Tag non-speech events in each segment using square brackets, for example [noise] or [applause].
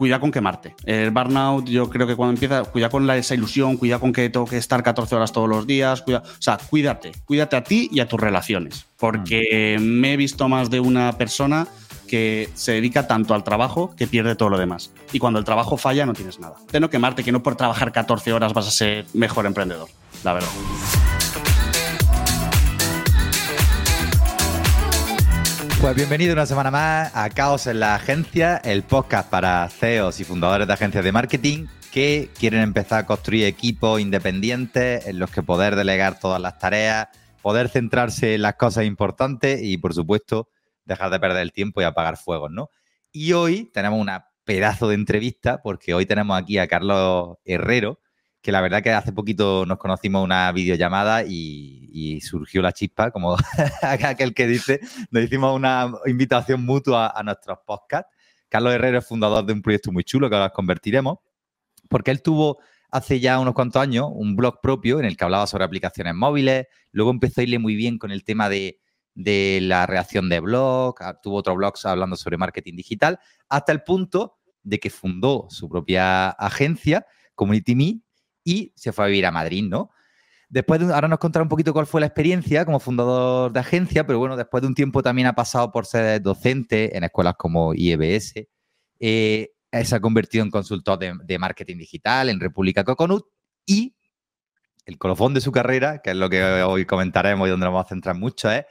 cuida con quemarte. El burnout, yo creo que cuando empieza, cuida con esa ilusión, cuida con que tengo que estar 14 horas todos los días, o sea, cuídate, cuídate a ti y a tus relaciones, porque me he visto más de una persona que se dedica tanto al trabajo que pierde todo lo demás. Y cuando el trabajo falla no tienes nada. De no quemarte, que no por trabajar 14 horas vas a ser mejor emprendedor, la verdad. Pues bienvenido una semana más a Caos en la Agencia, el podcast para CEOs y fundadores de agencias de marketing que quieren empezar a construir equipos independientes en los que poder delegar todas las tareas, poder centrarse en las cosas importantes y, por supuesto, dejar de perder el tiempo y apagar fuegos, ¿no? Y hoy tenemos una pedazo de entrevista porque hoy tenemos aquí a Carlos Herrero, que la verdad que hace poquito nos conocimos una videollamada y, surgió la chispa, como [laughs] aquel que dice, nos hicimos una invitación mutua a, nuestros podcasts. Carlos Herrero es fundador de un proyecto muy chulo que ahora convertiremos, porque él tuvo hace ya unos cuantos años un blog propio en el que hablaba sobre aplicaciones móviles, luego empezó a irle muy bien con el tema de, de la reacción de blog, ah, tuvo otro blog hablando sobre marketing digital, hasta el punto de que fundó su propia agencia, Community Me, y se fue a vivir a Madrid, ¿no? Después de, ahora nos contará un poquito cuál fue la experiencia como fundador de agencia, pero bueno, después de un tiempo también ha pasado por ser docente en escuelas como IEBS. Eh, se ha convertido en consultor de, marketing digital en República Coconut y el colofón de su carrera, que es lo que hoy comentaremos y donde nos vamos a centrar mucho, es,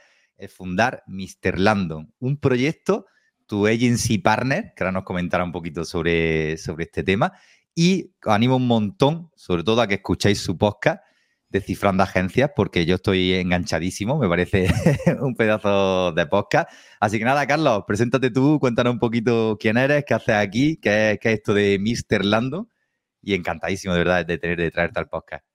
fundar Mr. Landon, un proyecto, tu agency partner, que ahora nos comentará un poquito sobre, sobre este tema, y os animo un montón, sobre todo a que escuchéis su podcast Descifrando Agencias, porque yo estoy enganchadísimo, me parece [laughs] un pedazo de podcast. Así que nada, Carlos, preséntate tú, cuéntanos un poquito quién eres, qué haces aquí, qué qué es esto de Mr. Lando. Y encantadísimo, de verdad, de tener de traerte al podcast.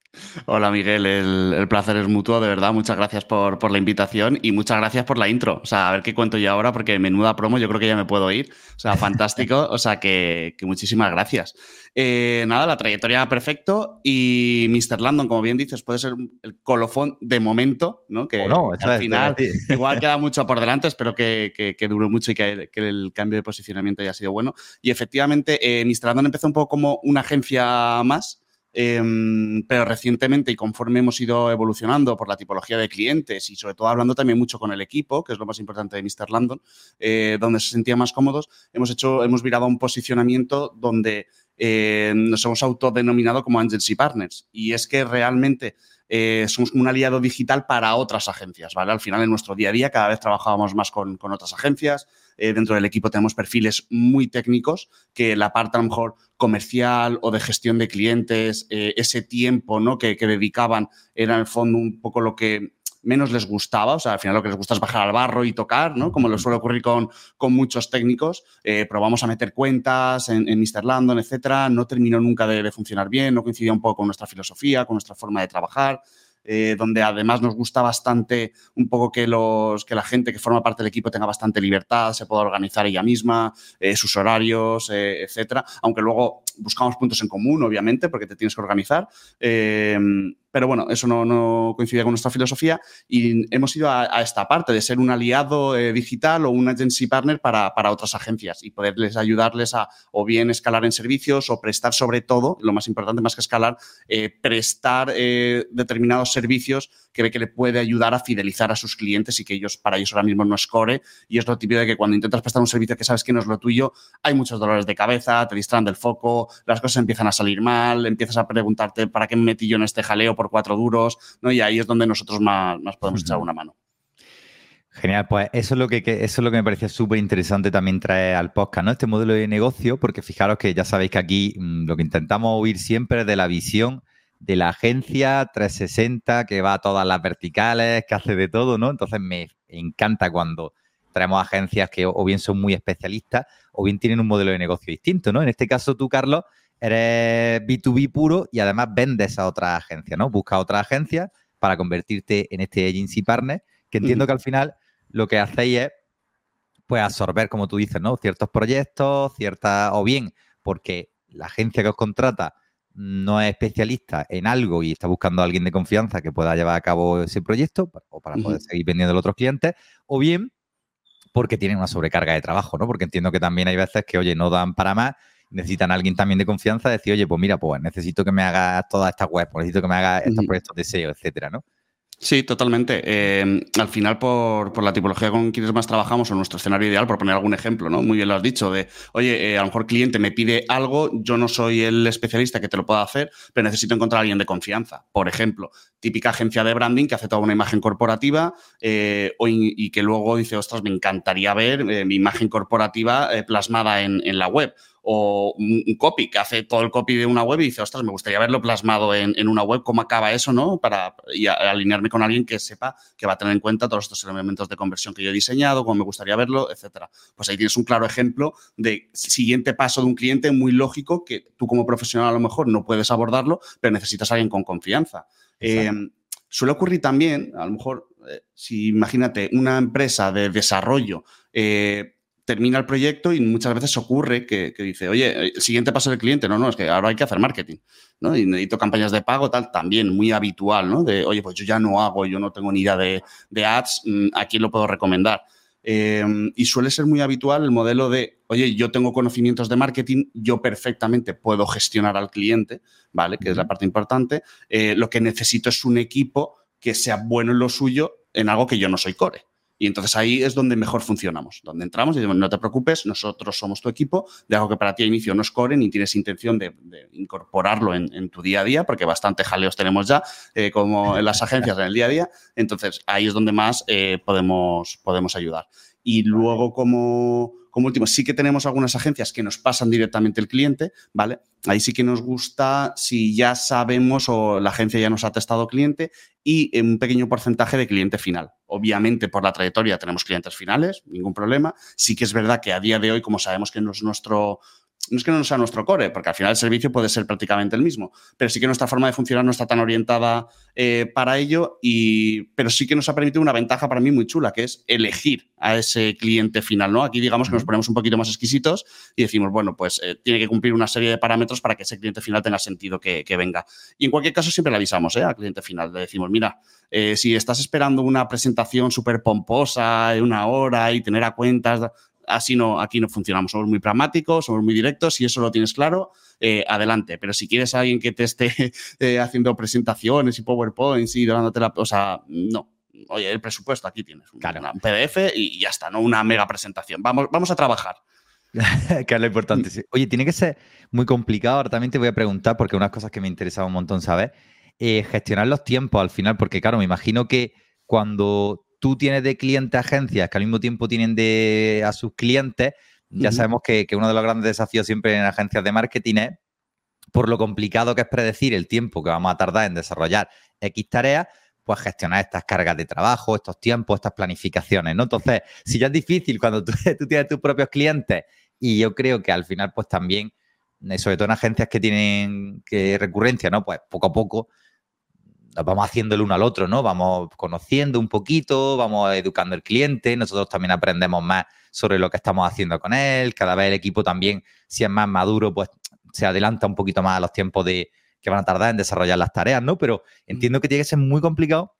Hola Miguel, el, placer es mutuo, de verdad. Muchas gracias por, la invitación y muchas gracias por la intro. O sea, a ver qué cuento yo ahora, porque menuda promo, yo creo que ya me puedo ir. O sea, fantástico. [laughs] O sea, que, muchísimas gracias. Eh, nada, la trayectoria perfecto y Mr. Landon, como bien dices, puede ser el colofón de momento, ¿no? Que, no, al final [laughs] igual queda mucho por delante, espero que, que, dure mucho y que, el cambio de posicionamiento haya sido bueno. Y efectivamente, eh, Mr. Landon empezó un poco como una agencia más Em, pero recientemente y conforme hemos ido evolucionando por la tipología de clientes y sobre todo hablando también mucho con el equipo, que es lo más importante de Mr. Landon, eh, donde se sentían más cómodos, hemos hecho, hemos virado a un posicionamiento donde eh, nos hemos autodenominado como Agency Partners. Y es que realmente eh, somos un aliado digital para otras agencias, ¿vale? Al final, en nuestro día a día, cada vez trabajábamos más con, con otras agencias. Eh, dentro del equipo tenemos perfiles muy técnicos que la parte a lo mejor comercial o de gestión de clientes, eh, ese tiempo ¿no? que, que dedicaban era en el fondo un poco lo que menos les gustaba, o sea, al final lo que les gusta es bajar al barro y tocar, ¿no? Como lo suele ocurrir con, con muchos técnicos. Eh, probamos a meter cuentas en, en Mr. Landon, etcétera, no terminó nunca de, de, funcionar bien, no coincidía un poco con nuestra filosofía, con nuestra forma de trabajar. Eh, donde además nos gusta bastante un poco que, los, que la gente que forma parte del equipo tenga bastante libertad, se pueda organizar ella misma, eh, sus horarios, eh, etcétera. Aunque luego buscamos puntos en común, obviamente, porque te tienes que organizar. Pero bueno, eso no, no, coincide con nuestra filosofía y hemos ido a, esta parte de ser un aliado digital o un agency partner para, para, otras agencias y poderles ayudarles a o bien escalar en servicios o prestar sobre todo, lo más importante más que escalar, prestar determinados servicios que ve que le puede ayudar a fidelizar a sus clientes y que ellos, para ellos ahora mismo no es core. Y es lo típico de que cuando intentas prestar un servicio que sabes que no es lo tuyo, hay muchos dolores de cabeza, te distraen del foco, las cosas empiezan a salir mal, empiezas a preguntarte para qué me metí yo en este jaleo por cuatro duros, ¿no? Y ahí es donde nosotros más, podemos echar una mano. Genial, pues eso es lo que, eso es lo que me parecía súper interesante también traer al podcast, ¿no? Este modelo de negocio, porque fijaros que ya sabéis que aquí mm, lo que intentamos oír siempre es de la visión de la agencia 360 que va a todas las verticales, que hace de todo, ¿no? Entonces me encanta cuando traemos agencias que o bien son muy especialistas o bien tienen un modelo de negocio distinto, ¿no? En este caso tú, Carlos, eres B2B puro y además vendes a otra agencia, ¿no? Buscas otra agencia para convertirte en este agency partner, que entiendo que al final lo que hacéis es pues absorber, como tú dices, ¿no? Ciertos proyectos, ciertas, o bien porque la agencia que os contrata no es especialista en algo y está buscando a alguien de confianza que pueda llevar a cabo ese proyecto o para poder seguir vendiendo a otros clientes, o bien porque tienen una sobrecarga de trabajo, ¿no? Porque entiendo que también hay veces que, oye, no dan para más necesitan a alguien también de confianza, decir, oye, pues mira, pues necesito que me hagas toda esta web, pues necesito que me hagas estos proyectos de SEO, etcétera, ¿no? Sí, totalmente. Eh, al final, por, la tipología con quienes más trabajamos o nuestro escenario ideal, por poner algún ejemplo, ¿no? Muy bien lo has dicho, de, oye, eh, a lo mejor cliente me pide algo, yo no soy el especialista que te lo pueda hacer, pero necesito encontrar a alguien de confianza. Por ejemplo, típica agencia de branding que hace toda una imagen corporativa eh, y que luego dice, ostras, me encantaría ver mi imagen corporativa plasmada en, en la web o un copy que hace todo el copy de una web y dice, ostras, me gustaría verlo plasmado en, una web, cómo acaba eso, ¿no? Para alinearme con alguien que sepa que va a tener en cuenta todos estos elementos de conversión que yo he diseñado, cómo me gustaría verlo, etcétera. Pues ahí tienes un claro ejemplo de siguiente paso de un cliente muy lógico que tú como profesional a lo mejor no puedes abordarlo, pero necesitas a alguien con confianza. Eh, suele ocurrir también, a lo mejor, eh, si imagínate una empresa de desarrollo, eh, termina el proyecto y muchas veces ocurre que, dice, oye, el siguiente paso del cliente, no, no, es que ahora hay que hacer marketing, ¿no? Y necesito campañas de pago, tal, también muy habitual, ¿no? De, oye, pues yo ya no hago, yo no tengo ni idea de, ads, mm, ¿a quién lo puedo recomendar? Em, y suele ser muy habitual el modelo de, oye, yo tengo conocimientos de marketing, yo perfectamente puedo gestionar al cliente, ¿vale? Que es la parte importante. Eh, lo que necesito es un equipo que sea bueno en lo suyo en algo que yo no soy core. Y entonces ahí es donde mejor funcionamos, donde entramos y decimos, no te preocupes, nosotros somos tu equipo, de algo que para ti a inicio no es core ni tienes intención de, incorporarlo en, tu día a día, porque bastante jaleos tenemos ya, eh, como en las agencias en el día a día. Entonces ahí es donde más eh, podemos, podemos ayudar. Y luego como como último, sí que tenemos algunas agencias que nos pasan directamente el cliente, ¿vale? Ahí sí que nos gusta si ya sabemos o la agencia ya nos ha testado cliente y un pequeño porcentaje de cliente final. Obviamente, por la trayectoria tenemos clientes finales, ningún problema. Sí que es verdad que a día de hoy, como sabemos que no es nuestro no es que no sea nuestro core, porque al final el servicio puede ser prácticamente el mismo, pero sí que nuestra forma de funcionar no está tan orientada eh, para ello, y, pero sí que nos ha permitido una ventaja para mí muy chula, que es elegir a ese cliente final. ¿no? Aquí digamos que nos ponemos un poquito más exquisitos y decimos, bueno, pues eh, tiene que cumplir una serie de parámetros para que ese cliente final tenga sentido que, venga. Y en cualquier caso siempre le avisamos ¿eh? al cliente final, le decimos, mira, si estás esperando una presentación súper pomposa de una hora y tener a cuentas así no, aquí no funcionamos. Somos muy pragmáticos, somos muy directos. Si eso lo tienes claro, eh, adelante. Pero si quieres a alguien que te esté [laughs] eh, haciendo presentaciones y PowerPoints y dándote la. O sea, no. Oye, el presupuesto aquí tienes. Un, un PDF y ya está, no una mega presentación. Vamos, vamos a trabajar. [laughs] que es lo importante. Oye, tiene que ser muy complicado. Ahora también te voy a preguntar, porque unas cosas que me interesaba un montón saber, eh, gestionar los tiempos al final, porque claro, me imagino que cuando tú tienes de cliente agencias que al mismo tiempo tienen de a sus clientes, ya sabemos que, uno de los grandes desafíos siempre en agencias de marketing es, por lo complicado que es predecir el tiempo que vamos a tardar en desarrollar X tareas, pues gestionar estas cargas de trabajo, estos tiempos, estas planificaciones, ¿no? Entonces, si ya es difícil cuando tú, [laughs] tú tienes tus propios clientes y yo creo que al final, pues también, eh, sobre todo en agencias que tienen que recurrencia, ¿no? Pues poco a poco vamos haciendo el uno al otro, ¿no? Vamos conociendo un poquito, vamos educando al cliente, nosotros también aprendemos más sobre lo que estamos haciendo con él, cada vez el equipo también, si es más maduro, pues se adelanta un poquito más a los tiempos de que van a tardar en desarrollar las tareas, ¿no? Pero entiendo que tiene que ser muy complicado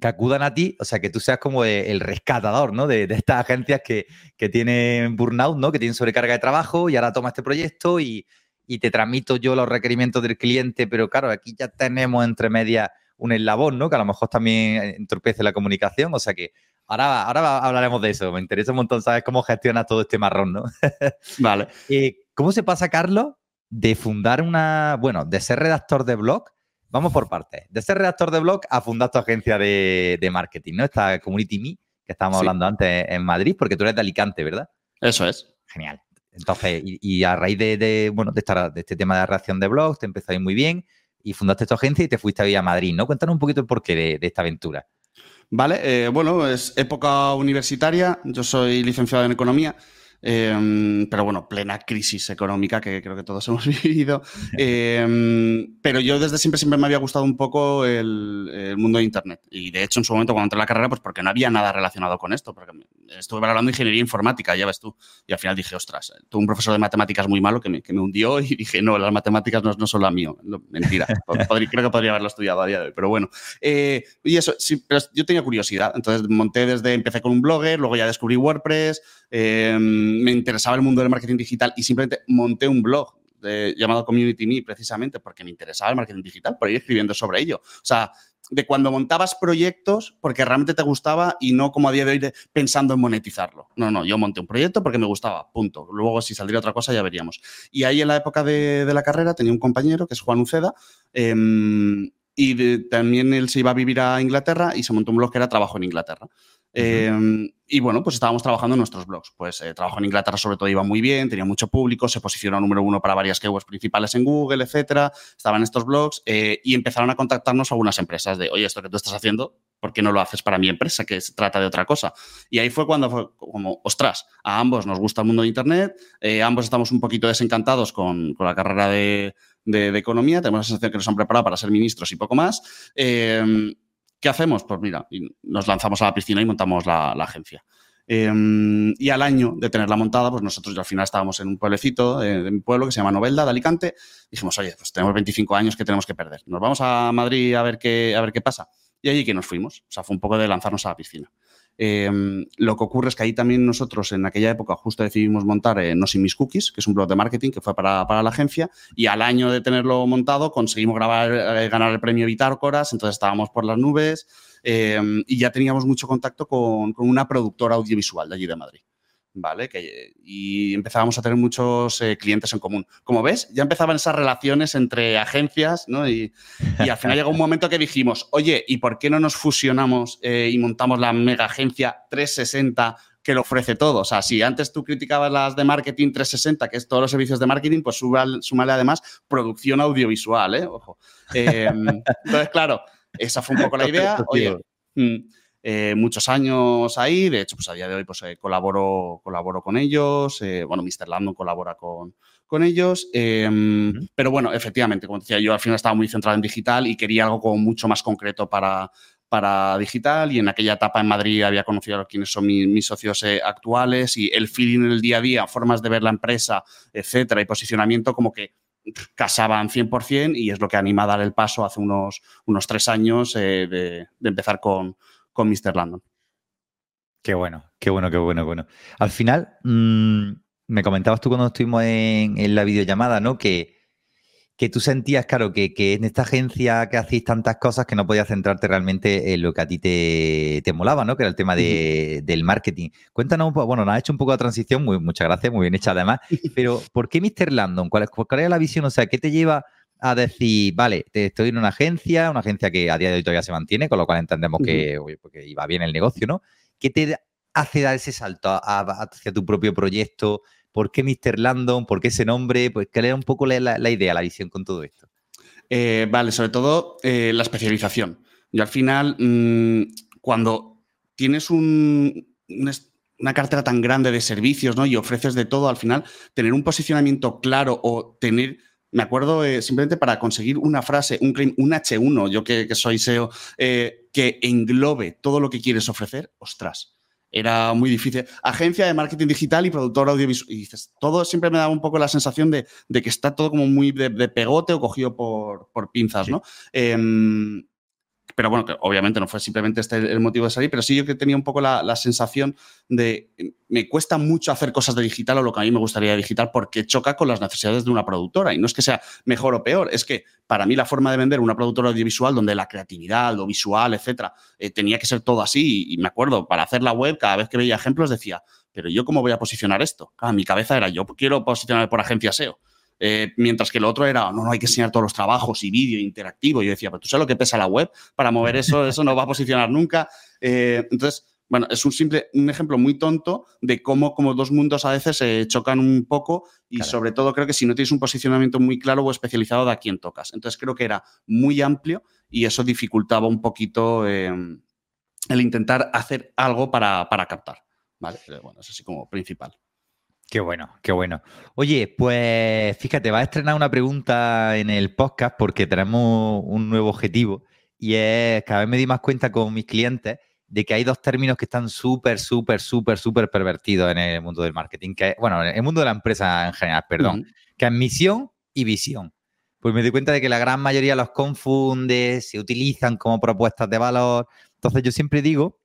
que acudan a ti, o sea, que tú seas como el rescatador, ¿no? De, estas agencias que, que, tienen burnout, ¿no? Que tienen sobrecarga de trabajo y ahora toma este proyecto y, y te transmito yo los requerimientos del cliente, pero claro, aquí ya tenemos entre medias un eslabón, ¿no? Que a lo mejor también entorpece la comunicación, o sea que ahora, ahora hablaremos de eso, me interesa un montón saber cómo gestiona todo este marrón, ¿no? [laughs] vale. Eh, ¿Cómo se pasa, Carlos, de fundar una, bueno, de ser redactor de blog, vamos por partes, de ser redactor de blog a fundar tu agencia de, marketing, ¿no? Esta Community Me que estábamos hablando antes en Madrid, porque tú eres de Alicante, ¿verdad? Eso es. Genial. Entonces, y, a raíz de, bueno, de, de, este tema de reacción de blogs, te empezó ir muy bien y fundaste tu agencia y te fuiste a vivir a Madrid, ¿no? Cuéntanos un poquito el porqué de, de esta aventura. Vale, eh, bueno, es época universitaria, yo soy licenciado en economía Em, pero bueno, plena crisis económica que creo que todos [laughs] hemos vivido. [laughs] Em, pero yo desde siempre, siempre me había gustado un poco el, mundo de Internet. Y de hecho, en su momento, cuando entré en la carrera, pues porque no había nada relacionado con esto. Porque estuve hablando de ingeniería informática, ya ves tú. Y al final dije, ostras, tuve un profesor de matemáticas muy malo que me, que me hundió [laughs] y dije, no, las matemáticas no, no son la mío. mentira. creo que podría haberlo estudiado a día de hoy, pero bueno. Eh, y eso, sí, pero yo tenía curiosidad. Entonces monté desde, empecé con un blogger, luego ya descubrí WordPress. Eh, me interesaba el mundo del marketing digital y simplemente monté un blog llamado Community Me precisamente porque me interesaba el marketing digital, por ir escribiendo sobre ello. O sea, de cuando montabas proyectos porque realmente te gustaba y no como a día de hoy pensando en monetizarlo. No, no, yo monté un proyecto porque me gustaba, punto. Luego si saldría otra cosa ya veríamos. Y ahí en la época de, la carrera tenía un compañero que es Juan Uceda. Em, y también él se iba a vivir a Inglaterra y se montó un blog que era Trabajo en Inglaterra. Em, y bueno, pues estábamos trabajando en nuestros blogs. Pues eh, trabajo en Inglaterra sobre todo iba muy bien, tenía mucho público, se posicionó número uno para varias keywords principales en Google, etcétera. Estaban estos blogs eh, y empezaron a contactarnos algunas empresas de, oye, esto que tú estás haciendo, ¿por qué no lo haces para mi empresa, que se trata de otra cosa? Y ahí fue cuando fue como, ostras, a ambos nos gusta el mundo de Internet, eh, ambos estamos un poquito desencantados con, con la carrera de, de, economía, tenemos la sensación que nos han preparado para ser ministros y poco más. ¿Qué hacemos? Pues mira, nos lanzamos a la piscina y montamos la, agencia. Em, y al año de tenerla montada, pues nosotros ya al final estábamos en un pueblecito eh, de, mi pueblo que se llama Novelda, de Alicante. Dijimos, oye, pues tenemos 25 años que tenemos que perder. Nos vamos a Madrid a ver qué, a ver qué pasa. Y allí que nos fuimos. O sea, fue un poco de lanzarnos a la piscina. Em, lo que ocurre es que ahí también nosotros en aquella época justo decidimos montar eh, No Sin Mis Cookies, que es un blog de marketing que fue para, la agencia, y al año de tenerlo montado conseguimos grabar, eh, ganar el premio Vitárcoras, entonces estábamos por las nubes em, y ya teníamos mucho contacto con, con una productora audiovisual de allí de Madrid. ¿Vale? Que, y empezábamos a tener muchos eh, clientes en común. Como ves, ya empezaban esas relaciones entre agencias, ¿no? Y, al final llegó un momento que dijimos, oye, ¿y por qué no nos fusionamos eh, y montamos la mega agencia 360 que lo ofrece todo? O sea, si antes tú criticabas las de marketing 360, que es todos los servicios de marketing, pues súmale además producción audiovisual, ¿eh? Ojo. Em, entonces, claro, esa fue un poco la idea. Oye, mm, eh, muchos años ahí. De hecho, pues a día de hoy pues, eh, colaboro, colaboro con ellos. Eh, bueno, Mr. Landon colabora con, con ellos. Em, pero bueno, efectivamente, como decía, yo al final estaba muy centrado en digital y quería algo como mucho más concreto para, para digital y en aquella etapa en Madrid había conocido a quienes son mis, socios actuales y el feeling en el día a día, formas de ver la empresa, etcétera, y posicionamiento como que casaban 100% y es lo que anima a dar el paso hace unos, unos tres años de, de, empezar con, con Mr. Landon. Qué bueno, qué bueno, qué bueno, bueno. Al final, mm, me comentabas tú cuando estuvimos en, la videollamada, ¿no? Que, que tú sentías, claro, que, en esta agencia que hacéis tantas cosas que no podías centrarte realmente en lo que a ti te, te molaba, ¿no? Que era el tema del marketing. Cuéntanos un poco, bueno, nos has hecho un poco de transición, muy, muchas gracias, muy bien hecha además, [laughs] pero ¿por qué Mr. Landon? ¿Cuál, ¿Cuál es la visión? O sea, ¿qué te lleva a decir, vale, estoy en una agencia, una agencia que a día de hoy todavía se mantiene, con lo cual entendemos que, iba bien el negocio, ¿no? ¿Qué te hace dar ese salto hacia tu propio proyecto? ¿Por qué Mr. Landon? ¿Por qué ese nombre? Pues que le da un poco la, idea, la visión con todo esto. Eh, vale, sobre todo eh, la especialización. Y al final, mm, cuando tienes un, una cartera tan grande de servicios ¿no? y ofreces de todo, al final, tener un posicionamiento claro o tener me acuerdo eh, simplemente para conseguir una frase, un claim, un H1, yo que, soy SEO, eh, que englobe todo lo que quieres ofrecer, ostras, era muy difícil. Agencia de marketing digital y productor audiovisual. Y dices, todo siempre me daba un poco la sensación de, que está todo como muy de, pegote o cogido por, pinzas, ¿no? Em, pero bueno, obviamente no fue simplemente este el motivo de salir, pero sí yo que tenía un poco la, sensación de me cuesta mucho hacer cosas de digital o lo que a mí me gustaría de digital porque choca con las necesidades de una productora. Y no es que sea mejor o peor, es que para mí la forma de vender una productora audiovisual donde la creatividad, lo visual, etcétera, eh, tenía que ser todo así. Y, me acuerdo, para hacer la web, cada vez que veía ejemplos decía, pero yo cómo voy a posicionar esto? Claro, mi cabeza era yo quiero posicionar por agencia SEO. Eh, mientras que lo otro era, no, no, hay que enseñar todos los trabajos y vídeo interactivo. Y yo decía, pero tú sabes lo que pesa la web para mover eso, eso no va a posicionar nunca. Eh, entonces, bueno, es un simple, un ejemplo muy tonto de cómo como dos mundos a veces se chocan un poco y sobre todo creo que si no tienes un posicionamiento muy claro o especializado de a quién tocas. Entonces creo que era muy amplio y eso dificultaba un poquito eh, el intentar hacer algo para, para captar. ¿vale? bueno, es así como principal. Qué bueno, qué bueno. Oye, pues fíjate, va a estrenar una pregunta en el podcast porque tenemos un nuevo objetivo y es, cada vez me di más cuenta con mis clientes de que hay dos términos que están súper, súper, súper, súper pervertidos en el mundo del marketing, que bueno, en el mundo de la empresa en general, perdón, que es misión y visión. Pues me di cuenta de que la gran mayoría los confunde, se utilizan como propuestas de valor. Entonces yo siempre digo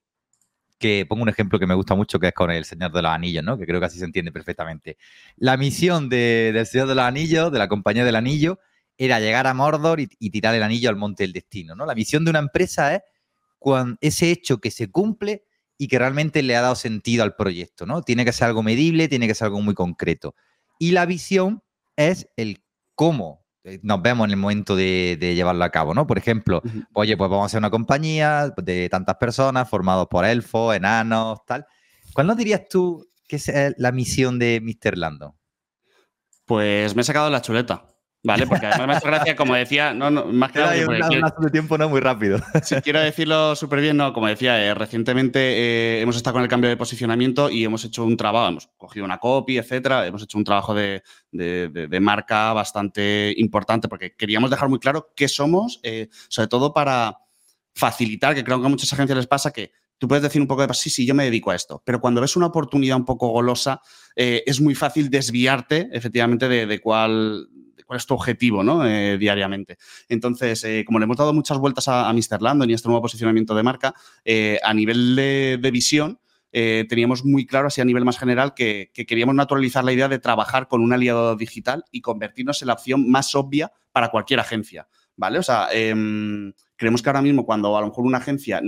que pongo un ejemplo que me gusta mucho, que es con el Señor de los Anillos, ¿no? Que creo que así se entiende perfectamente. La misión del Señor de los Anillos, de la Compañía del Anillo, era llegar a Mordor y, tirar el anillo al Monte del Destino, ¿no? La misión de una empresa es ese hecho que se cumple y que realmente le ha dado sentido al proyecto, ¿no? Tiene que ser algo medible, tiene que ser algo muy concreto. Y la visión es el cómo nos vemos en el momento de, llevarlo a cabo, ¿no? Por ejemplo, oye, pues vamos a ser una compañía de tantas personas formados por elfos, enanos, tal. ¿Cuál nos dirías tú que es la misión de Mr. Lando? Pues me he sacado la chuleta. ¿Vale? Porque además me gracia, como decía, no, no más que nada. Un de tiempo no muy rápido. [laughs] Si quiero decirlo súper bien, no, como decía, eh, recientemente eh, hemos estado con el cambio de posicionamiento y hemos hecho un trabajo, hemos cogido una copy, etcétera, hemos hecho un trabajo de, marca bastante importante porque queríamos dejar muy claro qué somos, eh, sobre todo para facilitar, que creo que a muchas agencias les pasa que tú puedes decir un poco de, sí, sí, yo me dedico a esto, pero cuando ves una oportunidad un poco golosa, es muy fácil desviarte efectivamente de cuál es tu objetivo ¿no? Eh, diariamente. Entonces, eh, como le hemos dado muchas vueltas a, a Mr. Landon y este nuevo posicionamiento de marca, eh, a nivel de, visión, teníamos muy claro, así a nivel más general, que, queríamos naturalizar la idea de trabajar con un aliado digital y convertirnos en la opción más obvia para cualquier agencia. ¿Vale? O sea, em, creemos que ahora mismo cuando a lo mejor una agencia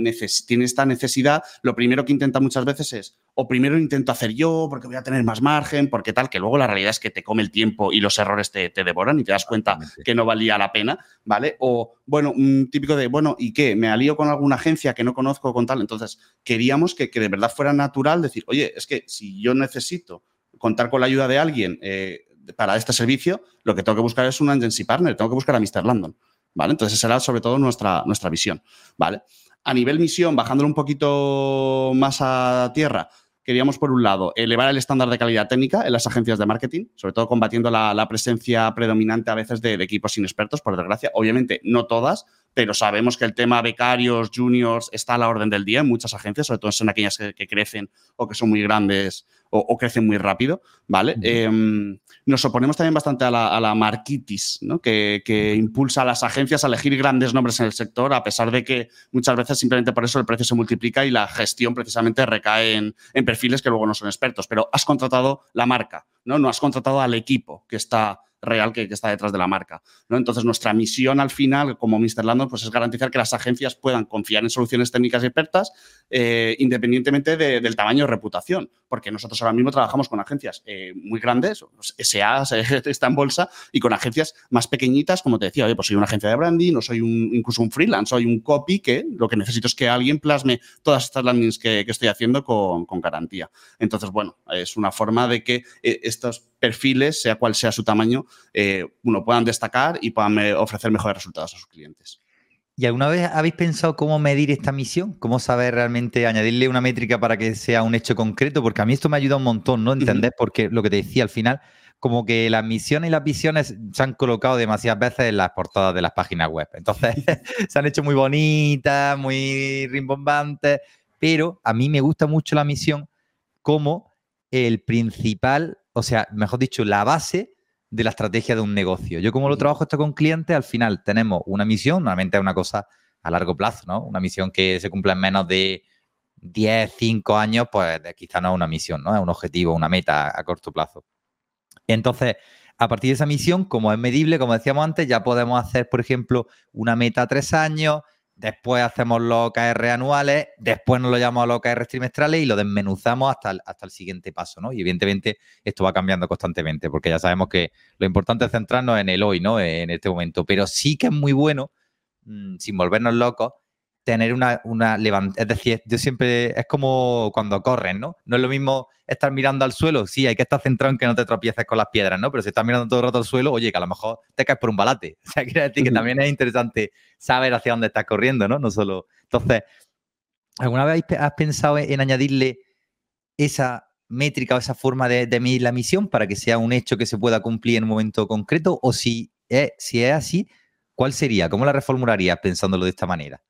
tiene esta necesidad, lo primero que intenta muchas veces es, o primero intento hacer yo porque voy a tener más margen, porque tal, que luego la realidad es que te come el tiempo y los errores te, devoran y te das cuenta que no valía la pena, ¿vale? O, bueno, un típico de, bueno, ¿y qué? ¿Me alío con alguna agencia que no conozco con tal? Entonces, queríamos que, de verdad fuera natural decir, oye, es que si yo necesito contar con la ayuda de alguien eh, para este servicio, lo que tengo que buscar es un agency partner, tengo que buscar a Mr. Landon. ¿Vale? Entonces, esa era sobre todo nuestra, nuestra visión, ¿vale? A nivel misión, bajándolo un poquito más a tierra, queríamos, por un lado, elevar el estándar de calidad técnica en las agencias de marketing, sobre todo combatiendo la, presencia predominante a veces de, equipos inexpertos, por desgracia. Obviamente, no todas, pero sabemos que el tema becarios, juniors, está a la orden del día en muchas agencias, sobre todo en aquellas que, crecen o que son muy grandes o, crecen muy rápido, ¿vale? Em, nos oponemos también bastante a la, marquitis, ¿no? que, impulsa a las agencias a elegir grandes nombres en el sector, a pesar de que muchas veces simplemente por eso el precio se multiplica y la gestión precisamente recae en, en perfiles que luego no son expertos. Pero has contratado la marca, ¿no? No has contratado al equipo que está real que, está detrás de la marca. ¿no? Entonces, nuestra misión al final, como Mr. Landon, pues es garantizar que las agencias puedan confiar en soluciones técnicas y expertas eh, independientemente del tamaño de reputación, porque nosotros ahora mismo trabajamos con agencias eh, muy grandes, SA [laughs] está en bolsa, y con agencias más pequeñitas, como te decía, pues soy una agencia de branding, no soy un, incluso un freelance, soy un copy que lo que necesito es que alguien plasme todas estas landings que, estoy haciendo con, garantía. Entonces, bueno, es una forma de que eh, estos perfiles, sea cual sea su tamaño, eh, puedan destacar y puedan eh, ofrecer mejores resultados a sus clientes. ¿Y alguna vez habéis pensado cómo medir esta misión? ¿Cómo saber realmente añadirle una métrica para que sea un hecho concreto? Porque a mí esto me ayuda un montón, ¿no? Entender, porque lo que te decía al final, como que las misiones y las visiones se han colocado demasiadas veces en las portadas de las páginas web. Entonces, [laughs] [laughs] se han hecho muy bonitas, muy rimbombantes, pero a mí me gusta mucho la misión como el principal, o sea, mejor dicho, la base de la estrategia de un negocio. Yo como lo trabajo esto con clientes, al final tenemos una misión, normalmente es una cosa a largo plazo, ¿no? Una misión que se cumpla en menos de 10, 5 años, pues quizá no es una misión, ¿no? Es un objetivo, una meta a corto plazo. Entonces, a partir de esa misión, como es medible, como decíamos antes, ya podemos hacer, por ejemplo, una meta a tres años, después hacemos los OKR anuales, después nos lo llamamos a los OKR trimestrales y lo desmenuzamos hasta el, hasta el siguiente paso, ¿no? Y evidentemente esto va cambiando constantemente, porque ya sabemos que lo importante es centrarnos en el hoy, ¿no? En este momento. Pero sí que es muy bueno, mm, sin volvernos locos, tener una, una Es decir, yo siempre. Es como cuando corren, ¿no? No es lo mismo estar mirando al suelo. Sí, hay que estar centrado en que no te tropieces con las piedras, ¿no? Pero si estás mirando todo el rato al suelo, oye, que a lo mejor te caes por un balate. [laughs] O sea, quiere decir que también es interesante saber hacia dónde estás corriendo, ¿no? No solo. Entonces, ¿alguna vez has pensado en añadirle esa métrica o esa forma de, medir la misión para que sea un hecho que se pueda cumplir en un momento concreto? O si es, si es así, ¿cuál sería? ¿Cómo la reformularías pensándolo de esta manera?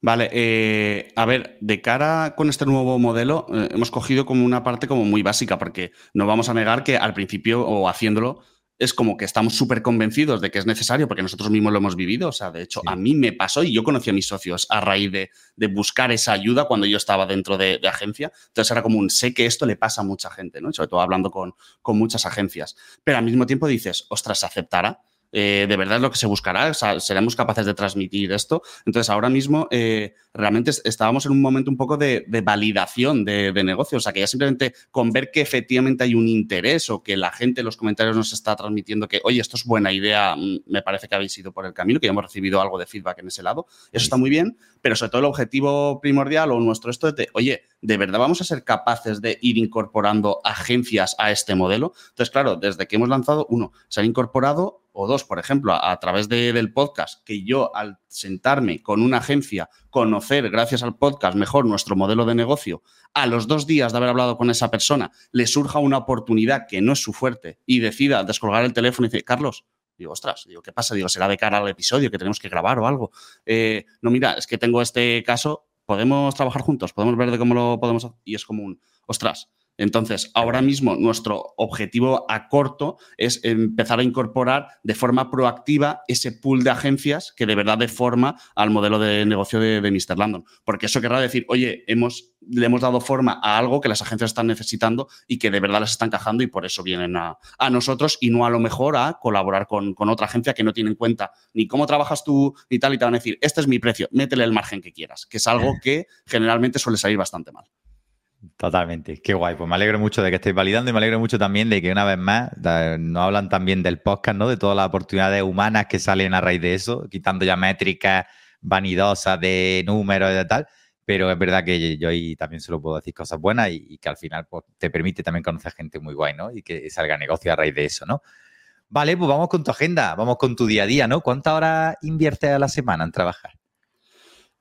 Vale, eh, a ver, de cara con este nuevo modelo, eh, hemos cogido como una parte como muy básica, porque no vamos a negar que al principio o haciéndolo es como que estamos súper convencidos de que es necesario porque nosotros mismos lo hemos vivido. O sea, de hecho, a mí me pasó y yo conocí a mis socios a raíz de, buscar esa ayuda cuando yo estaba dentro de, agencia. Entonces era como un sé que esto le pasa a mucha gente, ¿no? Sobre todo hablando con, con muchas agencias. Pero al mismo tiempo dices, ostras, ¿se aceptará? Eh, de verdad es lo que se buscará, seremos capaces de transmitir esto. Entonces, ahora mismo eh, realmente estábamos en un momento un poco de, validación de, negocio, o sea, que ya simplemente con ver que efectivamente hay un interés o que la gente en los comentarios nos está transmitiendo que, oye, esto es buena idea, mm, me parece que habéis ido por el camino, que ya hemos recibido algo de feedback en ese lado, eso está muy bien, pero sobre todo el objetivo primordial o nuestro esto es de, oye, ¿de verdad vamos a ser capaces de ir incorporando agencias a este modelo? Entonces, claro, desde que hemos lanzado, uno, se han incorporado o dos, por ejemplo, a, través del podcast, que yo al sentarme con una agencia, conocer gracias al podcast mejor nuestro modelo de negocio, a los dos días de haber hablado con esa persona, le surja una oportunidad que no es su fuerte y decida descolgar el teléfono y decir, Carlos, Digo, ostras, digo, ¿qué pasa? Digo, será de cara al episodio que tenemos que grabar o algo. Eh, no, mira, es que tengo este caso, podemos trabajar juntos, podemos ver de cómo lo podemos hacer. Y es como un, ostras, entonces, ahora mismo nuestro objetivo a corto es empezar a incorporar de forma proactiva ese pool de agencias que de verdad de forma al modelo de negocio de, Mr. Landon. Porque eso querrá decir, oye, hemos, le hemos dado forma a algo que las agencias están necesitando y que de verdad les están encajando y por eso vienen a, nosotros y no a lo mejor a colaborar con, con, otra agencia que no tiene en cuenta ni cómo trabajas tú ni tal y te van a decir, este es mi precio, métele el margen que quieras, que es algo [laughs] que generalmente suele salir bastante mal. Totalmente, qué guay. Pues me alegro mucho de que estéis validando y me alegro mucho también de que una vez más nos hablan también del podcast, ¿no? De todas las oportunidades humanas que salen a raíz de eso, quitando ya métricas vanidosas de números y de tal. Pero es verdad que yo ahí también solo puedo decir cosas buenas y, que al final pues, te permite también conocer gente muy guay, ¿no? Y que salga negocio a raíz de eso, ¿no? Vale, pues vamos con tu agenda, vamos con tu día a día, ¿no? ¿Cuántas horas inviertes a la semana en trabajar?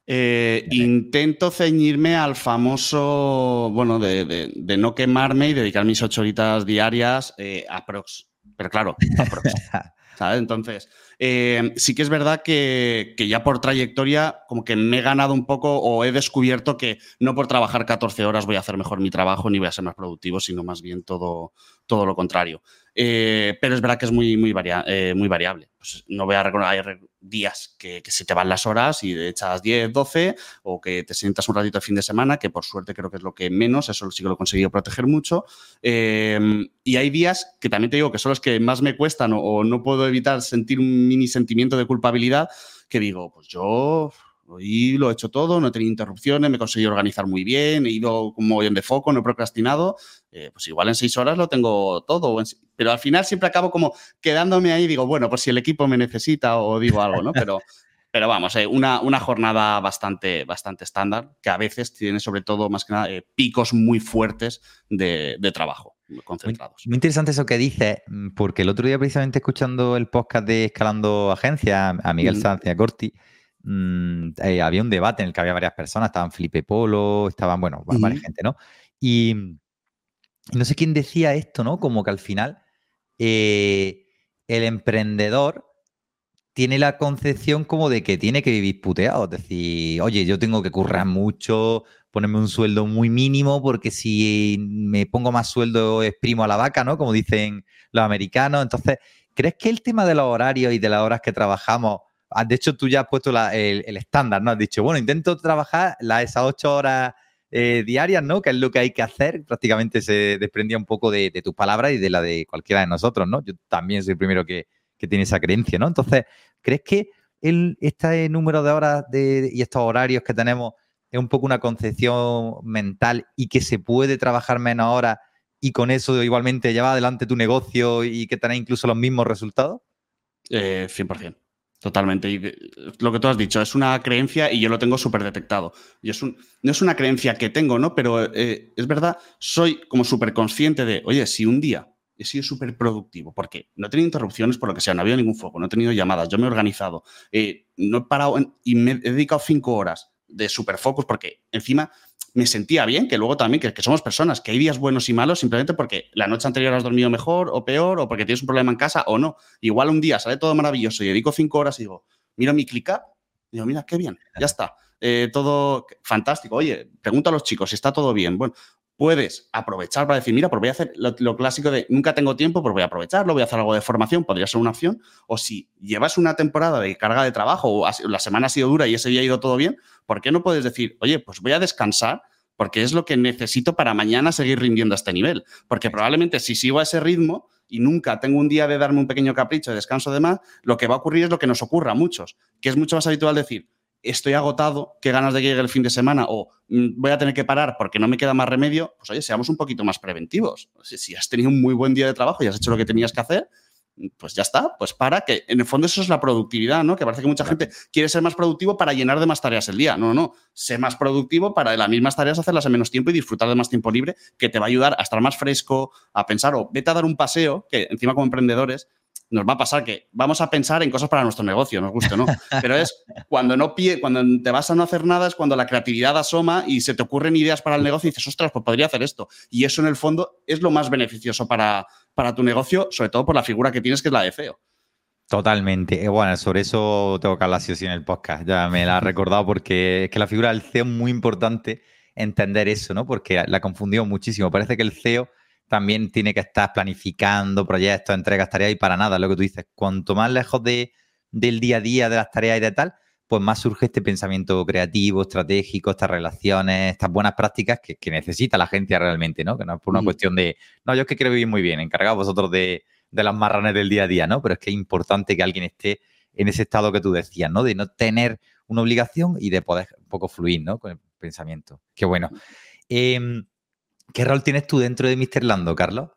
Eh, intento ceñirme al famoso, bueno, de, no quemarme y dedicar mis ocho horitas diarias eh, a prox. Pero claro, a prox. [laughs] ¿sabes? Entonces, eh, sí que es verdad que, ya por trayectoria, como que me he ganado un poco o he descubierto que no por trabajar 14 horas voy a hacer mejor mi trabajo ni voy a ser más productivo, sino más bien todo, todo lo contrario. Eh, pero es verdad que es muy, muy, eh, muy variable. Pues no voy a recordar, hay días que, se te van las horas y echas 10, 12, o que te sientas un ratito el fin de semana, que por suerte creo que es lo que menos, eso sí que lo he conseguido proteger mucho. Em, y hay días que también te digo que son los que más me cuestan o no puedo evitar sentir un mini sentimiento de culpabilidad, que digo, pues yo Hoy lo he hecho todo, no he tenido interrupciones, me he conseguido organizar muy bien, he ido como bien de foco, no he procrastinado. Eh, pues igual en seis horas lo tengo todo. Pero al final siempre acabo como quedándome ahí, digo, bueno, pues si el equipo me necesita o digo algo, ¿no? Pero, pero vamos, eh, una, una, jornada bastante, bastante estándar, que a veces tiene sobre todo, más que nada, eh, picos muy fuertes de, trabajo. Concentrados. Muy, interesante eso que dices, mm, porque el otro día precisamente escuchando el podcast de Escalando Agencia a Miguel Sanz y a Corti, Mm, eh, había un debate en el que había varias personas, estaban Felipe Polo, estaban, bueno, varias gente, ¿no? Y no sé quién decía esto, ¿no? Como que al final eh, el emprendedor tiene la concepción como de que tiene que vivir puteado, es decir, oye, yo tengo que currar mucho, ponerme un sueldo muy mínimo, porque si me pongo más sueldo exprimo a la vaca, ¿no? Como dicen los americanos. Entonces, ¿crees que el tema de los horarios y de las horas que trabajamos Ah, de hecho, tú ya has puesto el, estándar, ¿no? Has dicho, bueno, intento trabajar esas ocho horas eh, diarias, ¿no? Que es lo que hay que hacer. Prácticamente se desprendía un poco de, tus palabras y de la de cualquiera de nosotros, ¿no? Yo también soy el primero que, tiene esa creencia, ¿no? Entonces, ¿crees que el, este número de horas y estos horarios que tenemos es un poco una concepción mental y que se puede trabajar menos horas y con eso igualmente llevar adelante tu negocio y que tenés incluso los mismos resultados? Eh, 100%. Totalmente. Y lo que tú has dicho, es una creencia y yo lo tengo súper detectado. Y es un, no es una creencia que tengo, ¿no? Pero eh, es verdad, soy como súper consciente de, oye, si un día he sido súper productivo, porque no he tenido interrupciones por lo que sea, no ha habido ningún foco, no he tenido llamadas, yo me he organizado, eh, no he parado y me he dedicado cinco horas de super focus, porque encima me sentía bien, que luego también, que, somos personas, que hay días buenos y malos simplemente porque la noche anterior has dormido mejor o peor, o porque tienes un problema en casa o no. Igual un día sale todo maravilloso y dedico cinco horas y digo, miro mi click y digo, mira, qué bien, ya está. Eh, todo fantástico. Oye, pregunto a los chicos si está todo bien. Bueno, puedes aprovechar para decir, mira, pues voy a hacer lo, clásico de nunca tengo tiempo, pues voy a aprovecharlo, voy a hacer algo de formación, podría ser una opción. O si llevas una temporada de carga de trabajo o la semana ha sido dura y ese día ha ido todo bien, ¿por qué no puedes decir, oye, pues voy a descansar porque es lo que necesito para mañana seguir rindiendo a este nivel? Porque probablemente si sigo a ese ritmo y nunca tengo un día de darme un pequeño capricho de descanso de más, lo que va a ocurrir es lo que nos ocurra a muchos, que es mucho más habitual decir, estoy agotado, qué ganas de que llegue el fin de semana o mm, voy a tener que parar porque no me queda más remedio, pues oye, seamos un poquito más preventivos. Si, has tenido un muy buen día de trabajo y has hecho lo que tenías que hacer, pues ya está, pues para que en el fondo eso es la productividad, ¿no? Que parece que mucha gente quiere ser más productivo para llenar de más tareas el día. No, no, no, sé más productivo para las mismas tareas hacerlas en menos tiempo y disfrutar de más tiempo libre, que te va a ayudar a estar más fresco, a pensar o vete a dar un paseo, que encima como emprendedores nos va a pasar que vamos a pensar en cosas para nuestro negocio, nos guste o no. Pero es cuando no cuando te vas a no hacer nada, es cuando la creatividad asoma y se te ocurren ideas para el negocio y dices, ostras, pues podría hacer esto. Y eso en el fondo es lo más beneficioso para, para tu negocio, sobre todo por la figura que tienes, que es la de CEO. Totalmente. Eh, bueno, sobre eso tengo que hablar sí en el podcast. Ya me la ha [laughs] recordado porque es que la figura del CEO es muy importante entender eso, ¿no? Porque la confundió muchísimo. Parece que el CEO también tiene que estar planificando proyectos, entregas, tareas y para nada, lo que tú dices. Cuanto más lejos de, del día a día, de las tareas y de tal, pues más surge este pensamiento creativo, estratégico, estas relaciones, estas buenas prácticas que, necesita la agencia realmente, ¿no? Que no es por una cuestión de, no, yo es que quiero vivir muy bien, encargados vosotros de, de las marranes del día a día, ¿no? Pero es que es importante que alguien esté en ese estado que tú decías, ¿no? De no tener una obligación y de poder un poco fluir, ¿no? Con el pensamiento. Qué bueno. Eh, ¿Qué rol tienes tú dentro de Mr. Lando, Carlos?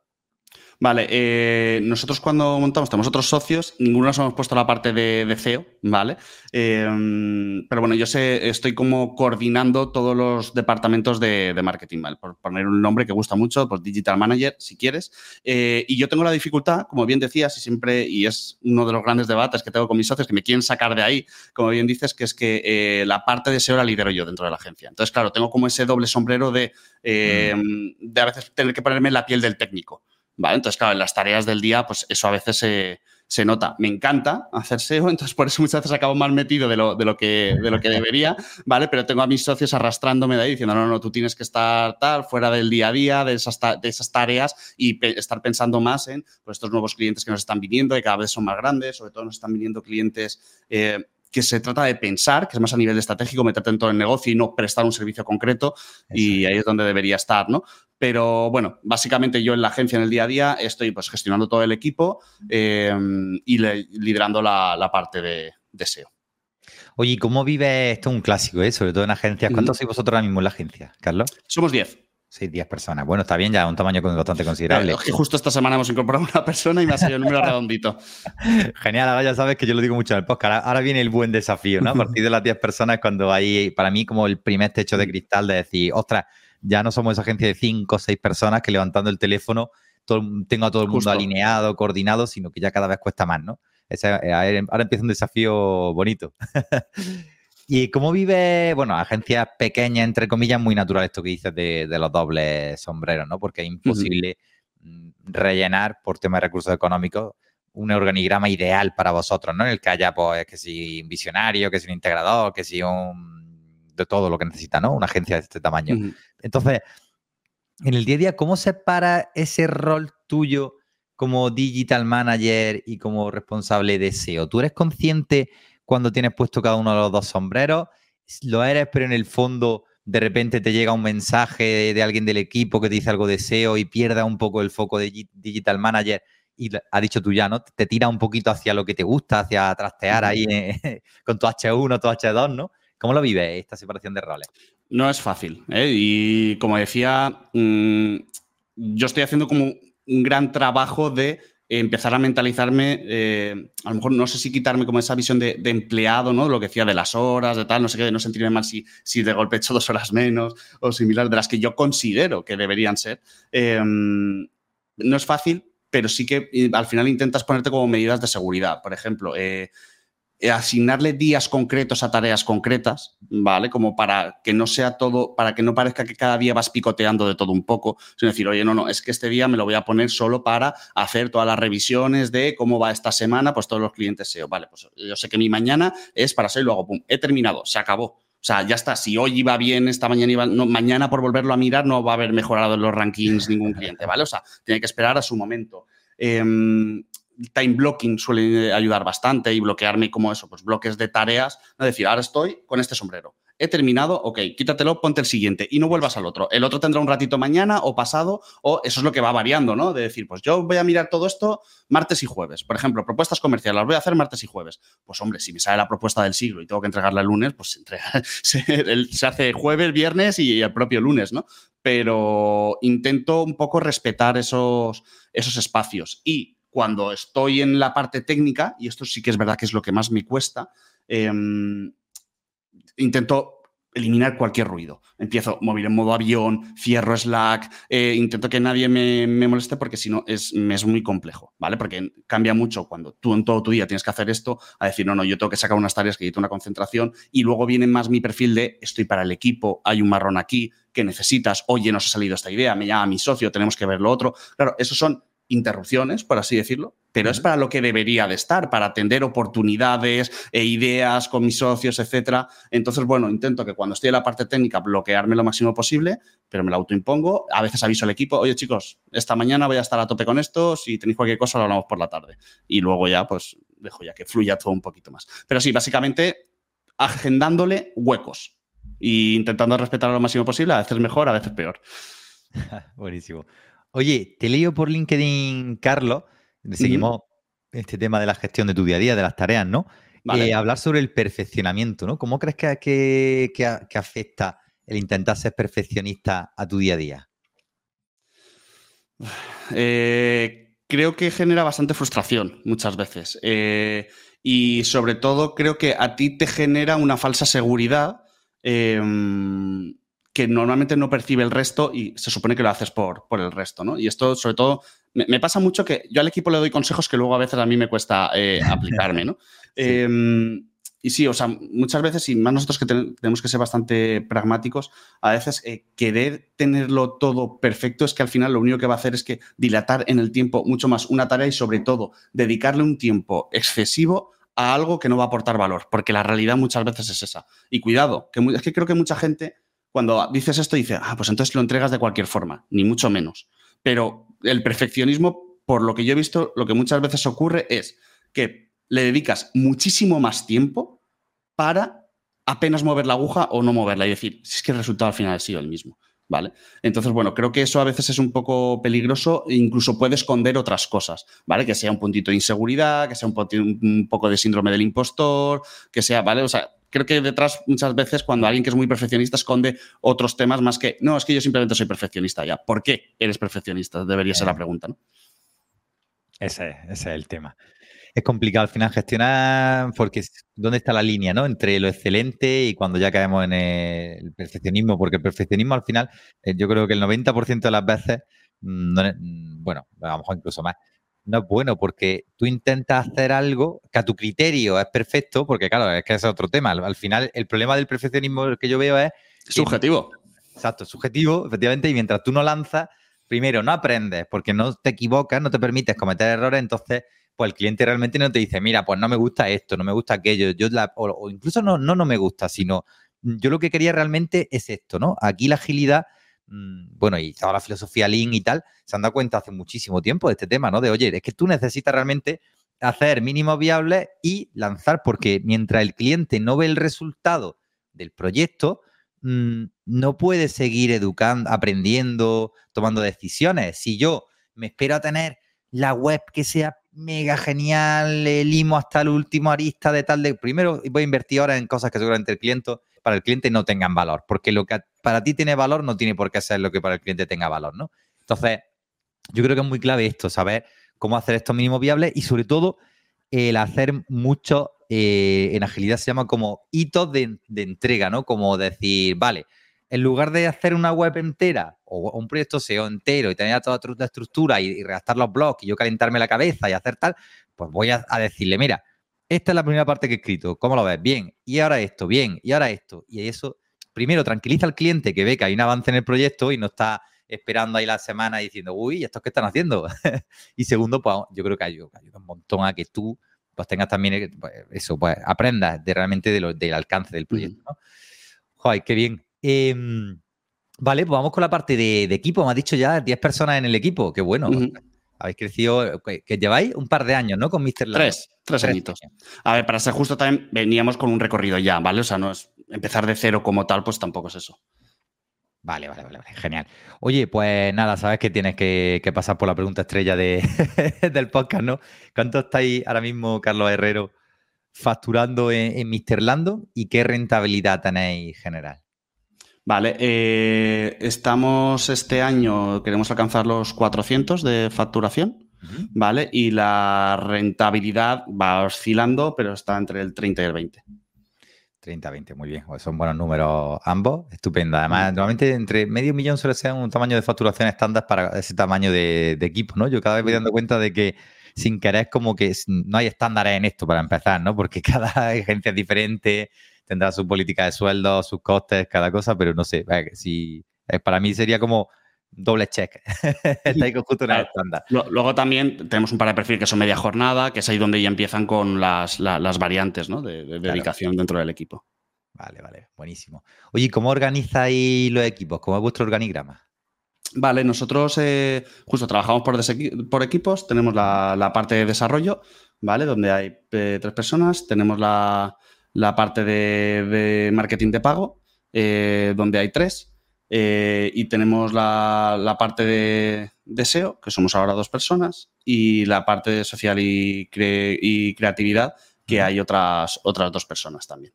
Vale, eh, nosotros cuando montamos, tenemos otros socios, ninguno nos hemos puesto la parte de, CEO, ¿vale? Em, pero bueno, yo sé, estoy como coordinando todos los departamentos de, marketing, ¿vale? Por poner un nombre que gusta mucho, pues Digital Manager, si quieres. Eh, y yo tengo la dificultad, como bien decías, y siempre, y es uno de los grandes debates que tengo con mis socios, que me quieren sacar de ahí, como bien dices, que es que eh, la parte de SEO la lidero yo dentro de la agencia. Entonces, claro, tengo como ese doble sombrero de, em, de a veces tener que ponerme la piel del técnico. ¿Vale? Entonces, claro, en las tareas del día, pues eso a veces se, nota. Me encanta hacer [laughs] SEO, entonces por eso muchas veces acabo mal metido de lo, de lo, que, de lo que debería, ¿vale? Pero tengo a mis socios arrastrándome de ahí diciendo, no, no, tú tienes que estar tal, fuera del día a día, de esas, de esas tareas y estar pensando más en pues, estos nuevos clientes que nos están viniendo, y cada vez son más grandes, sobre todo nos están viniendo clientes... Eh, que se trata de pensar, que es más a nivel estratégico, meterte en todo el negocio y no prestar un servicio concreto, y ahí es donde debería estar, ¿no? Pero bueno, básicamente yo en la agencia en el día a día estoy pues gestionando todo el equipo em, y liderando la, parte de, SEO. Oye, ¿cómo vive esto? Un clásico, ¿eh? sobre todo en agencias. ¿Cuántos sois vosotros ahora mismo en la agencia, Carlos? Somos 10. Sí, 10 personas. Bueno, está bien, ya un tamaño bastante considerable. que justo esta semana hemos incorporado una persona y me ha salido el número redondito. [laughs] Genial, ahora ya sabes que yo lo digo mucho en el podcast. Ahora viene el buen desafío, ¿no? A partir de las 10 personas, cuando hay, para mí, como el primer techo de cristal de decir, ostras, ya no somos esa agencia de 5 o 6 personas que levantando el teléfono tengo a todo el mundo alineado, coordinado, sino que ya cada vez cuesta más, ¿no? Eh, ahora empieza un desafío bonito. [laughs] ¿Y cómo vive, bueno, agencias pequeñas, entre comillas, muy natural esto que dices de, los dobles sombreros, ¿no? Porque es imposible mm, rellenar por temas de recursos económicos un organigrama ideal para vosotros, ¿no? En el que haya, pues, que si un visionario, que si un integrador, que si un de todo lo que necesita, ¿no? Una agencia de este tamaño. Entonces, en el día a día, ¿cómo se para ese rol tuyo como digital manager y como responsable de SEO? ¿Tú eres consciente cuando tienes puesto cada uno de los dos sombreros? ¿Lo eres, pero en el fondo de repente te llega un mensaje de, alguien del equipo que te dice algo de SEO y pierda un poco el foco de digital manager? y ha dicho tú ya, ¿no? Te tira un poquito hacia lo que te gusta, hacia trastear ahí [laughs] con tu H1, tu H2, ¿no? ¿Cómo lo vive esta separación de roles? No es fácil. ¿eh? Y como decía, mm, yo estoy haciendo como un gran trabajo de empezar a mentalizarme, eh, a lo mejor no sé si quitarme como esa visión de, empleado, ¿no? Lo que decía de las horas, de tal, no sé qué, de no sentirme mal si, si de golpe he hecho dos horas menos o similar, de las que yo considero que deberían ser. Em, no es fácil, pero sí que eh, al final intentas ponerte como medidas de seguridad. Por ejemplo, eh, asignarle días concretos a tareas concretas, ¿vale? Como para que no sea todo, para que no parezca que cada día vas picoteando de todo un poco, sino decir, oye, no, no, es que este día me lo voy a poner solo para hacer todas las revisiones de cómo va esta semana, pues todos los clientes SEO, vale, pues yo sé que mi mañana es para SEO y luego, pum, he terminado, se acabó. O sea, ya está. Si hoy iba bien, esta mañana iba. No, mañana, por volverlo a mirar, no va a haber mejorado en los rankings ningún cliente, ¿vale? O sea, tiene que esperar a su momento. Em, time blocking suele ayudar bastante y bloquearme como eso, pues bloques de tareas. Es decir, ahora estoy con este sombrero he terminado, ok, quítatelo, ponte el siguiente y no vuelvas al otro. El otro tendrá un ratito mañana o pasado, o eso es lo que va variando, ¿no? De decir, pues yo voy a mirar todo esto martes y jueves. Por ejemplo, propuestas comerciales, las voy a hacer martes y jueves. Pues hombre, si me sale la propuesta del siglo y tengo que entregarla el lunes, pues se, [laughs] se hace jueves, viernes y el propio lunes, ¿no? Pero intento un poco respetar esos, esos espacios. Y cuando estoy en la parte técnica, y esto sí que es verdad que es lo que más me cuesta, eh, intento eliminar cualquier ruido. Empiezo móvil en modo avión, cierro Slack, eh, intento que nadie me, moleste porque si no es, es, muy complejo, ¿vale? Porque cambia mucho cuando tú en todo tu día tienes que hacer esto a decir, no, no, yo tengo que sacar unas tareas que necesito una concentración y luego viene más mi perfil de estoy para el equipo, hay un marrón aquí que necesitas, oye, nos ha salido esta idea, me llama mi socio, tenemos que ver lo otro. Claro, esos son interrupciones, por así decirlo, pero es para lo que debería de estar, para atender oportunidades e ideas con mis socios, etcétera. Entonces, bueno, intento que cuando estoy en la parte técnica bloquearme lo máximo posible, pero me lo autoimpongo. A veces aviso al equipo, oye chicos, esta mañana voy a estar a tope con esto, si tenéis cualquier cosa lo hablamos por la tarde. Y luego ya, pues, dejo ya que fluya todo un poquito más. Pero sí, básicamente agendándole huecos e intentando respetar lo máximo posible, a veces mejor, a veces peor. [laughs] Buenísimo. Oye, te leo por LinkedIn, Carlos, seguimos este tema de la gestión de tu día a día, de las tareas, ¿no? Eh, hablar sobre el perfeccionamiento, ¿no? ¿Cómo crees que, que, afecta el intentar ser perfeccionista a tu día a día? [sighs] Eh, creo que genera bastante frustración muchas veces. Eh, y sobre todo creo que a ti te genera una falsa seguridad em, que normalmente no percibe el resto y se supone que lo haces por, por el resto, ¿no? Y esto, sobre todo, me, pasa mucho que yo al equipo le doy consejos que luego a veces a mí me cuesta eh, [laughs] aplicarme, ¿no? Em, y sí, o sea, muchas veces, y más nosotros que tenemos que ser bastante pragmáticos, a veces eh, querer tenerlo todo perfecto es que al final lo único que va a hacer es que dilatar en el tiempo mucho más una tarea y sobre todo dedicarle un tiempo excesivo a algo que no va a aportar valor, porque la realidad muchas veces es esa. Y cuidado, que es que creo que mucha gente cuando dices esto dice, ah, pues entonces lo entregas de cualquier forma, ni mucho menos. Pero el perfeccionismo, por lo que yo he visto, lo que muchas veces ocurre es que le dedicas muchísimo más tiempo para apenas mover la aguja o no moverla y decir, si es que el resultado al final ha sido el mismo. ¿Vale? Entonces, bueno, creo que eso a veces es un poco peligroso e incluso puede esconder otras cosas, ¿vale? Que sea un puntito de inseguridad, que sea un, un poco de síndrome del impostor, que sea, ¿vale? O sea, creo que detrás muchas veces cuando alguien que es muy perfeccionista esconde otros temas más que, no, es que yo simplemente soy perfeccionista ya. ¿Por qué eres perfeccionista? Debería ser la eh. pregunta, ¿no? Ese, es el tema. Es complicado al final gestionar porque ¿dónde está la línea, no? Entre lo excelente y cuando ya caemos en el perfeccionismo, porque el perfeccionismo al final, eh, yo creo que el 90% de las veces, mm, mm, bueno, a lo mejor incluso más, no es bueno porque tú intentas hacer algo que a tu criterio es perfecto, porque claro, es que ese es otro tema. Al, final, el problema del perfeccionismo que yo veo es... Subjetivo. exacto, subjetivo, efectivamente, y mientras tú no lanzas, primero no aprendes porque no te equivocas, no te permites cometer errores, entonces pues el cliente realmente no te dice, mira, pues no me gusta esto, no me gusta aquello, yo o, o, incluso no, no, no me gusta, sino yo lo que quería realmente es esto, ¿no? Aquí la agilidad bueno, y toda la filosofía Lean y tal, se han dado cuenta hace muchísimo tiempo de este tema, ¿no? De, oye, es que tú necesitas realmente hacer mínimos viables y lanzar, porque mientras el cliente no ve el resultado del proyecto, mm, no puede seguir educando, aprendiendo, tomando decisiones. Si yo me espero a tener la web que sea mega genial, el limo hasta el último arista de tal de... Primero voy a invertir ahora en cosas que seguramente el cliente para el cliente no tengan valor, porque lo que para ti tiene valor no tiene por qué ser lo que para el cliente tenga valor, ¿no? Entonces, yo creo que es muy clave esto, saber cómo hacer esto mínimo viable y sobre todo el hacer mucho, eh, en agilidad se llama como hitos de, entrega, ¿no? Como decir, vale, en lugar de hacer una web entera o un proyecto SEO entero y tener toda la estructura y, redactar los blogs y yo calentarme la cabeza y hacer tal, pues voy a decirle, mira, esta es la primera parte que he escrito. ¿Cómo lo ves? Bien. Y ahora esto, bien. Y ahora esto. Y eso, primero, tranquiliza al cliente que ve que hay un avance en el proyecto y no está esperando ahí la semana diciendo, uy, ¿estos qué están haciendo? [laughs] y segundo, pues yo creo que ayuda, un montón a que tú pues tengas también pues, eso, pues aprendas de realmente de lo, del alcance del proyecto. Joder, qué bien. Em, vale, pues vamos con la parte de, equipo. Me has dicho ya 10 personas en el equipo. Qué bueno. Habéis crecido, que, lleváis un par de años, ¿no? Con Mr. Land. Tres, tres, añitos. A ver, para ser justo también veníamos con un recorrido ya, ¿vale? O sea, no es empezar de cero como tal, pues tampoco es eso. Vale, vale, vale, genial. Oye, pues nada, sabes que tienes que, pasar por la pregunta estrella de, [laughs] del podcast, ¿no? ¿Cuánto estáis ahora mismo, Carlos Herrero, facturando en, en Mr. Lando y qué rentabilidad tenéis general? Vale, eh, estamos este año, queremos alcanzar los 400 de facturación, ¿vale? Y la rentabilidad va oscilando, pero está entre el 30 y el 20. 30, 20, muy bien. Son buenos números ambos, estupendo. Además, normalmente entre medio millón suele ser un tamaño de facturación estándar para ese tamaño de, equipo, ¿no? Yo cada vez voy dando cuenta de que sin querer como que no hay estándares en esto para empezar, ¿no? Porque [laughs] cada agencia es diferente, tendrá su política de sueldo, sus costes, cada cosa, pero no sé, si eh, para mí sería como doble check. [laughs] Está ahí justo en el estándar. Luego también tenemos un par de perfiles que son media jornada, que es ahí donde ya empiezan con las, variantes ¿no? de, dedicación dentro del equipo. Vale, vale, buenísimo. Oye, ¿cómo organizáis los equipos? ¿Cómo es vuestro organigrama? Vale, nosotros eh, justo trabajamos por, por equipos, tenemos la, parte de desarrollo, ¿vale? Donde hay eh, tres personas, tenemos la, la parte de, marketing de pago, eh, donde hay tres, eh, y tenemos la, parte de, SEO, que somos ahora dos personas, y la parte de social y, y creatividad, que hay otras, otras dos personas también.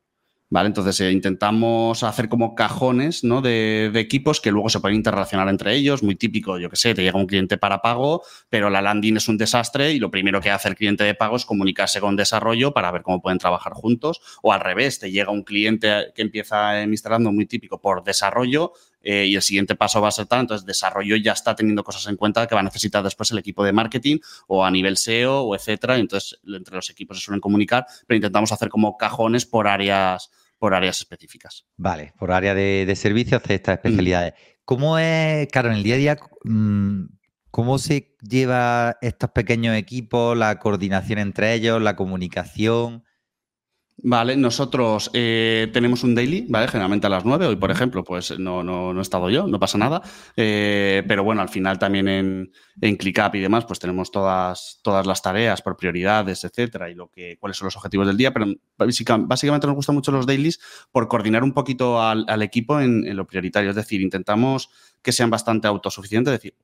¿Vale? Entonces eh, intentamos hacer como cajones ¿no? de, equipos que luego se pueden interrelacionar entre ellos. Muy típico, yo que sé, te llega un cliente para pago, pero la landing es un desastre y lo primero que hace el cliente de pago es comunicarse con desarrollo para ver cómo pueden trabajar juntos. O al revés, te llega un cliente que empieza instalando muy típico por desarrollo eh, y el siguiente paso va a ser tal. Entonces, desarrollo ya está teniendo cosas en cuenta que va a necesitar después el equipo de marketing o a nivel SEO o etcétera. Entonces, entre los equipos se suelen comunicar, pero intentamos hacer como cajones por áreas por áreas específicas. Vale, por área de, de servicios de estas especialidades. ¿Cómo es, claro, en el día a día, mm, cómo se lleva estos pequeños equipos, la coordinación entre ellos, la comunicación? Vale, nosotros eh, tenemos un daily, ¿vale? Generalmente a las 9. Hoy, por ejemplo, pues no, no, no he estado yo, no pasa nada. Eh, pero bueno, al final también en, en ClickUp y demás, pues tenemos todas, todas las tareas por prioridades, etcétera, y lo que, cuáles son los objetivos del día. Pero básicamente nos gustan mucho los dailies por coordinar un poquito al, equipo en, en, lo prioritario. Es decir, intentamos que sean bastante autosuficientes. Es decir,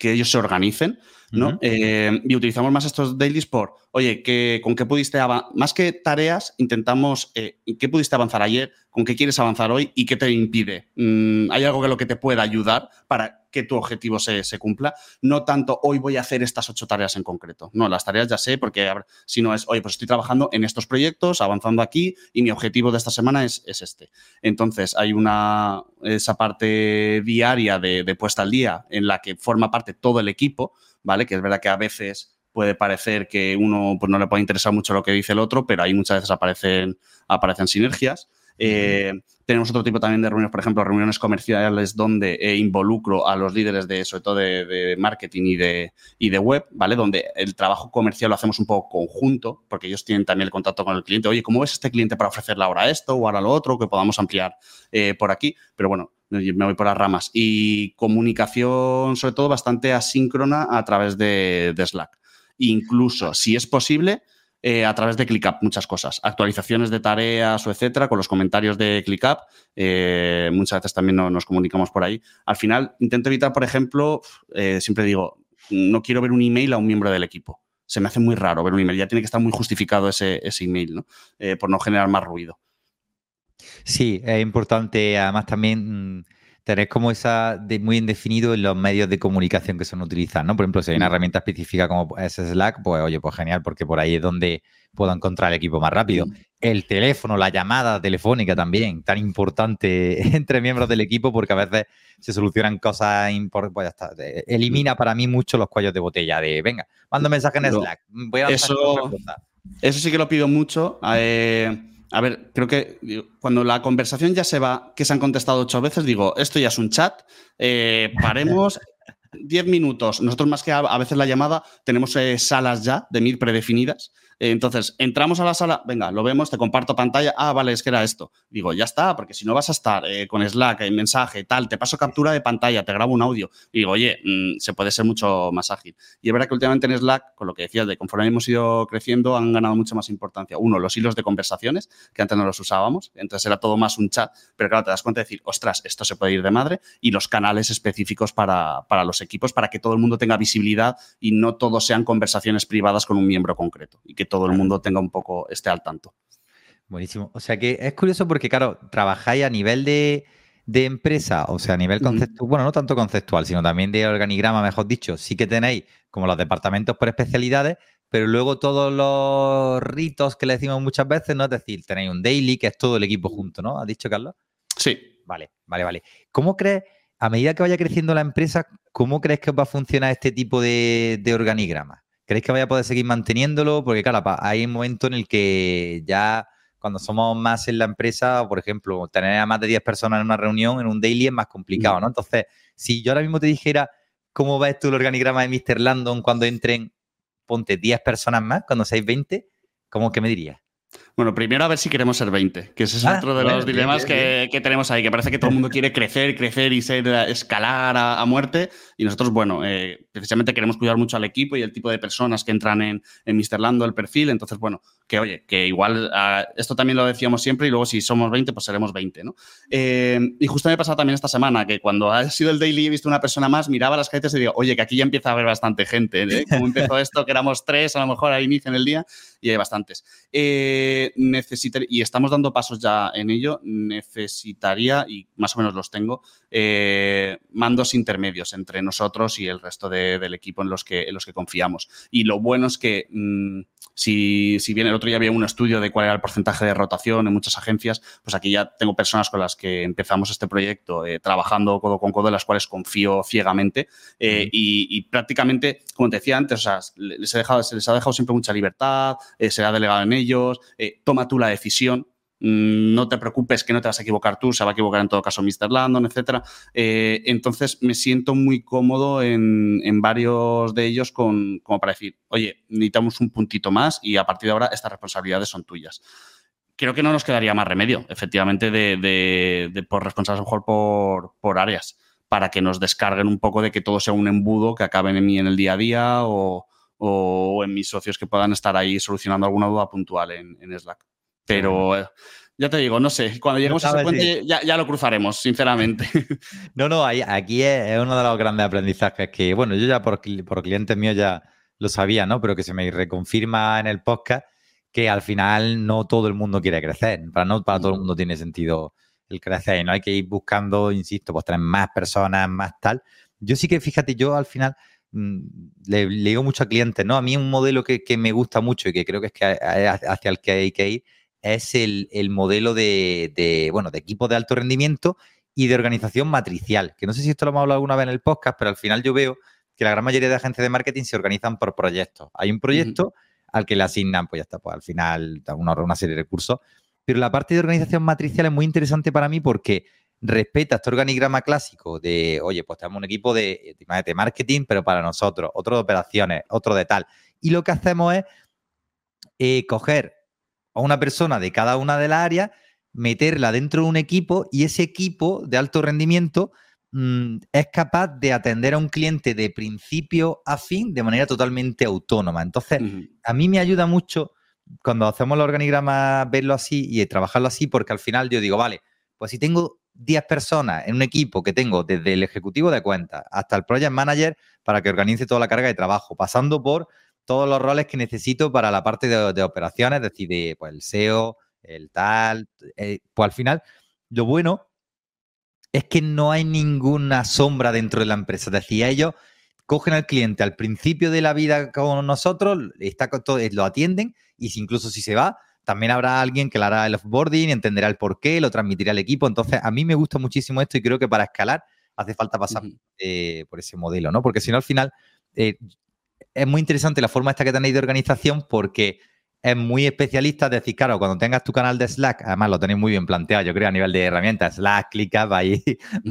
que ellos se organicen, ¿no? Eh, y utilizamos más estos dailies por, oye, ¿con qué pudiste avanzar? Más que tareas, intentamos, eh, ¿qué pudiste avanzar ayer? ¿Con qué quieres avanzar hoy? ¿Y qué te impide? Mm, ¿Hay algo que lo que te pueda ayudar para que tu objetivo se, cumpla. No tanto hoy voy a hacer estas ocho tareas en concreto. No, las tareas ya sé, porque si no es, oye, pues estoy trabajando en estos proyectos, avanzando aquí y mi objetivo de esta semana es, este. Entonces, hay una, esa parte diaria de, puesta al día en la que forma parte todo el equipo, ¿vale? Que es verdad que a veces puede parecer que uno pues, no le puede interesar mucho lo que dice el otro, pero ahí muchas veces aparecen, aparecen sinergias. Eh, tenemos otro tipo también de reuniones, por ejemplo, reuniones comerciales donde eh, involucro a los líderes de, sobre todo de, marketing y de, y de web, ¿vale? Donde el trabajo comercial lo hacemos un poco conjunto, porque ellos tienen también el contacto con el cliente. Oye, ¿cómo ves este cliente para ofrecerle ahora esto o ahora lo otro? Que podamos ampliar eh, por aquí. Pero bueno, me voy por las ramas. Y comunicación, sobre todo, bastante asíncrona a través de, de Slack. Incluso, si es posible, eh, a través de ClickUp muchas cosas. Actualizaciones de tareas o etcétera, con los comentarios de ClickUp. Eh, muchas veces también nos comunicamos por ahí. Al final, intento evitar, por ejemplo, eh, siempre digo, no quiero ver un email a un miembro del equipo. Se me hace muy raro ver un email. Ya tiene que estar muy justificado ese, ese email, ¿no? por no generar más ruido. Sí, es importante. Además, también tener como esa de muy indefinido en los medios de comunicación que son utilizar, ¿no? Por ejemplo, si hay una mm. herramienta específica como es Slack, pues oye, pues genial, porque por ahí es donde puedo encontrar el equipo más rápido. Mm. El teléfono, la llamada telefónica también, tan importante [laughs] entre miembros del equipo, porque a veces se solucionan cosas importantes. Pues ya está. Elimina para mí mucho los cuellos de botella de, venga, mando mensaje en Slack, voy a eso, eso sí que lo pido mucho. Eh, a ver, creo que cuando la conversación ya se va, que se han contestado ocho veces, digo, esto ya es un chat, eh, paremos [laughs] diez minutos. Nosotros más que a, veces la llamada tenemos eh, salas ya de mil predefinidas entonces, entramos a la sala, venga, lo vemos, te comparto pantalla, ah, vale, es que era esto. Digo, ya está, porque si no vas a estar eh, con Slack, en mensaje, tal, te paso captura de pantalla, te grabo un audio. digo, oye, mm, se puede ser mucho más ágil. Y es verdad que últimamente en Slack, con lo que decías, de conforme hemos ido creciendo, han ganado mucha más importancia. Uno, los hilos de conversaciones, que antes no los usábamos, entonces era todo más un chat, pero claro, te das cuenta de decir, ostras, esto se puede ir de madre, y los canales específicos para, para los equipos, para que todo el mundo tenga visibilidad y no todos sean conversaciones privadas con un miembro concreto, y que todo el mundo tenga un poco, esté al tanto. Buenísimo. O sea que es curioso porque, claro, trabajáis a nivel de, empresa, o sea, a nivel conceptual, bueno, no tanto conceptual, sino también de organigrama, mejor dicho. Sí que tenéis como los departamentos por especialidades, pero luego todos los ritos que le decimos muchas veces, ¿no? Es decir, tenéis un daily, que es todo el equipo junto, ¿no? ¿Has dicho, Carlos? Sí. Vale, vale, vale. ¿Cómo crees, a medida que vaya creciendo la empresa, cómo crees que va a funcionar este tipo de, de organigrama? ¿Creéis que vaya a poder seguir manteniéndolo? Porque, claro, hay un momento en el que ya cuando somos más en la empresa, por ejemplo, tener a más de 10 personas en una reunión, en un daily, es más complicado, ¿no? Entonces, si yo ahora mismo te dijera cómo ves tú el organigrama de Mr. Landon cuando entren, ponte 10 personas más, cuando seáis 20, ¿cómo que me dirías? Bueno, primero a ver si queremos ser 20, que ese es ah, otro de los dilemas que, tenemos ahí, que parece que todo el mundo quiere crecer, crecer y ser, escalar a, muerte. Y nosotros, bueno, eh, precisamente queremos cuidar mucho al equipo y el tipo de personas que entran en, en Mr. Lando, el perfil. Entonces, bueno, que oye, que igual ah, esto también lo decíamos siempre y luego si somos 20, pues seremos 20, ¿no? Eh, y justo me ha pasado también esta semana que cuando ha sido el daily he visto una persona más, miraba las gentes y digo, oye, que aquí ya empieza a haber bastante gente, ¿eh? Como empezó esto, que éramos tres a lo mejor al inicio en el día y hay bastantes. Eh, y estamos dando pasos ya en ello, necesitaría, y más o menos los tengo, eh, mandos intermedios entre nosotros y el resto del equipo en los, que, en los que confiamos. Y lo bueno es que mm, si, si, bien el otro día había un estudio de cuál era el porcentaje de rotación en muchas agencias, pues aquí ya tengo personas con las que empezamos este proyecto eh, trabajando codo con codo, en las cuales confío ciegamente y, prácticamente, como te decía antes, o sea, les dejado, se les ha dejado siempre mucha libertad, se ha delegado en ellos, toma tú la decisión. Mm, no te preocupes que no te vas a equivocar tú, se va a equivocar en todo caso Mr. Landon, etc. Eh, entonces me siento muy cómodo en, varios de ellos con, como para decir, oye, necesitamos un puntito más y a partir de ahora estas responsabilidades son tuyas creo que no nos quedaría más remedio, efectivamente, de, por responsables mejor por, áreas, para que nos descarguen un poco de que todo sea un embudo que acaben en mí en el día a día o en mis socios que puedan estar ahí solucionando alguna duda puntual en, Slack. Pero eh, ya te digo, no sé, cuando lleguemos a ese puente ya, lo cruzaremos, sinceramente. [laughs] No, no, aquí es, uno de los grandes aprendizajes que, bueno, yo ya por, por clientes míos ya lo sabía, ¿no? Pero que se me reconfirma en el podcast que al final no todo el mundo quiere crecer, para no para todo el mundo tiene sentido el crecer, y no hay que ir buscando, insisto, pues tener más personas, más tal. Yo sí que, fíjate, yo al final Mm, le, digo mucho a clientes, ¿no? A mí un modelo que, me gusta mucho y que creo que es que hacia el que hay que ir es el, modelo de, bueno, de equipo de alto rendimiento y de organización matricial, que no sé si esto lo hemos hablado alguna vez en el podcast, pero al final yo veo que la gran mayoría de agencias de marketing se organizan por proyectos. Hay un proyecto al que le asignan, pues ya está, pues al final una, una serie de recursos, pero la parte de organización matricial es muy interesante para mí porque respeta este organigrama clásico de, oye, pues tenemos un equipo de, de marketing, pero para nosotros, otro de operaciones, otro de tal. Y lo que hacemos es eh, coger a una persona de cada una de las áreas, meterla dentro de un equipo y ese equipo de alto rendimiento mm, es capaz de atender a un cliente de principio a fin de manera totalmente autónoma. Entonces, a mí me ayuda mucho cuando hacemos el organigrama verlo así y trabajarlo así, porque al final yo digo, vale, pues si tengo 10 personas en un equipo que tengo desde el ejecutivo de cuentas hasta el project manager para que organice toda la carga de trabajo, pasando por todos los roles que necesito para la parte de, operaciones, es decir, pues el SEO, el tal, eh, pues al final lo bueno es que no hay ninguna sombra dentro de la empresa, es decir, ellos cogen al cliente al principio de la vida con nosotros, está, lo atienden y si incluso si se va, también habrá alguien que le hará el offboarding, entenderá el porqué, lo transmitirá al equipo. Entonces, a mí me gusta muchísimo esto y creo que para escalar hace falta pasar eh, por ese modelo, ¿no? Porque si no, al final eh, es muy interesante la forma esta que tenéis de organización porque es muy especialista. Es decir, claro, cuando tengas tu canal de Slack, además lo tenéis muy bien planteado, yo creo, a nivel de herramientas, Slack, clicas, [laughs] va ahí,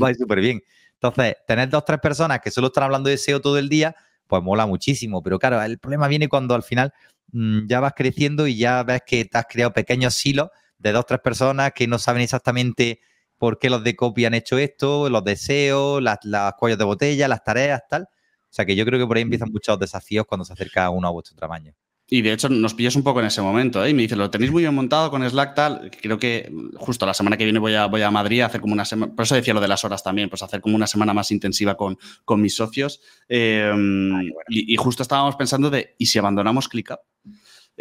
va súper bien. Entonces, tener dos, tres personas que solo están hablando de SEO todo el día, pues mola muchísimo. Pero claro, el problema viene cuando al final mm, ya vas creciendo y ya ves que te has creado pequeños silos de dos, tres personas que no saben exactamente por qué los de copy han hecho esto, los deseos, las, las cuellos de botella, las tareas, tal. O sea que yo creo que por ahí empiezan muchos desafíos cuando se acerca uno a vuestro tamaño. Y de hecho nos pillas un poco en ese momento, ¿eh? Y me dice, lo tenéis muy bien montado con Slack tal. Creo que justo la semana que viene voy a, voy a Madrid a hacer como una semana, por eso decía lo de las horas también, pues hacer como una semana más intensiva con, con mis socios. Em, y, justo estábamos pensando de, ¿y si abandonamos ClickUp?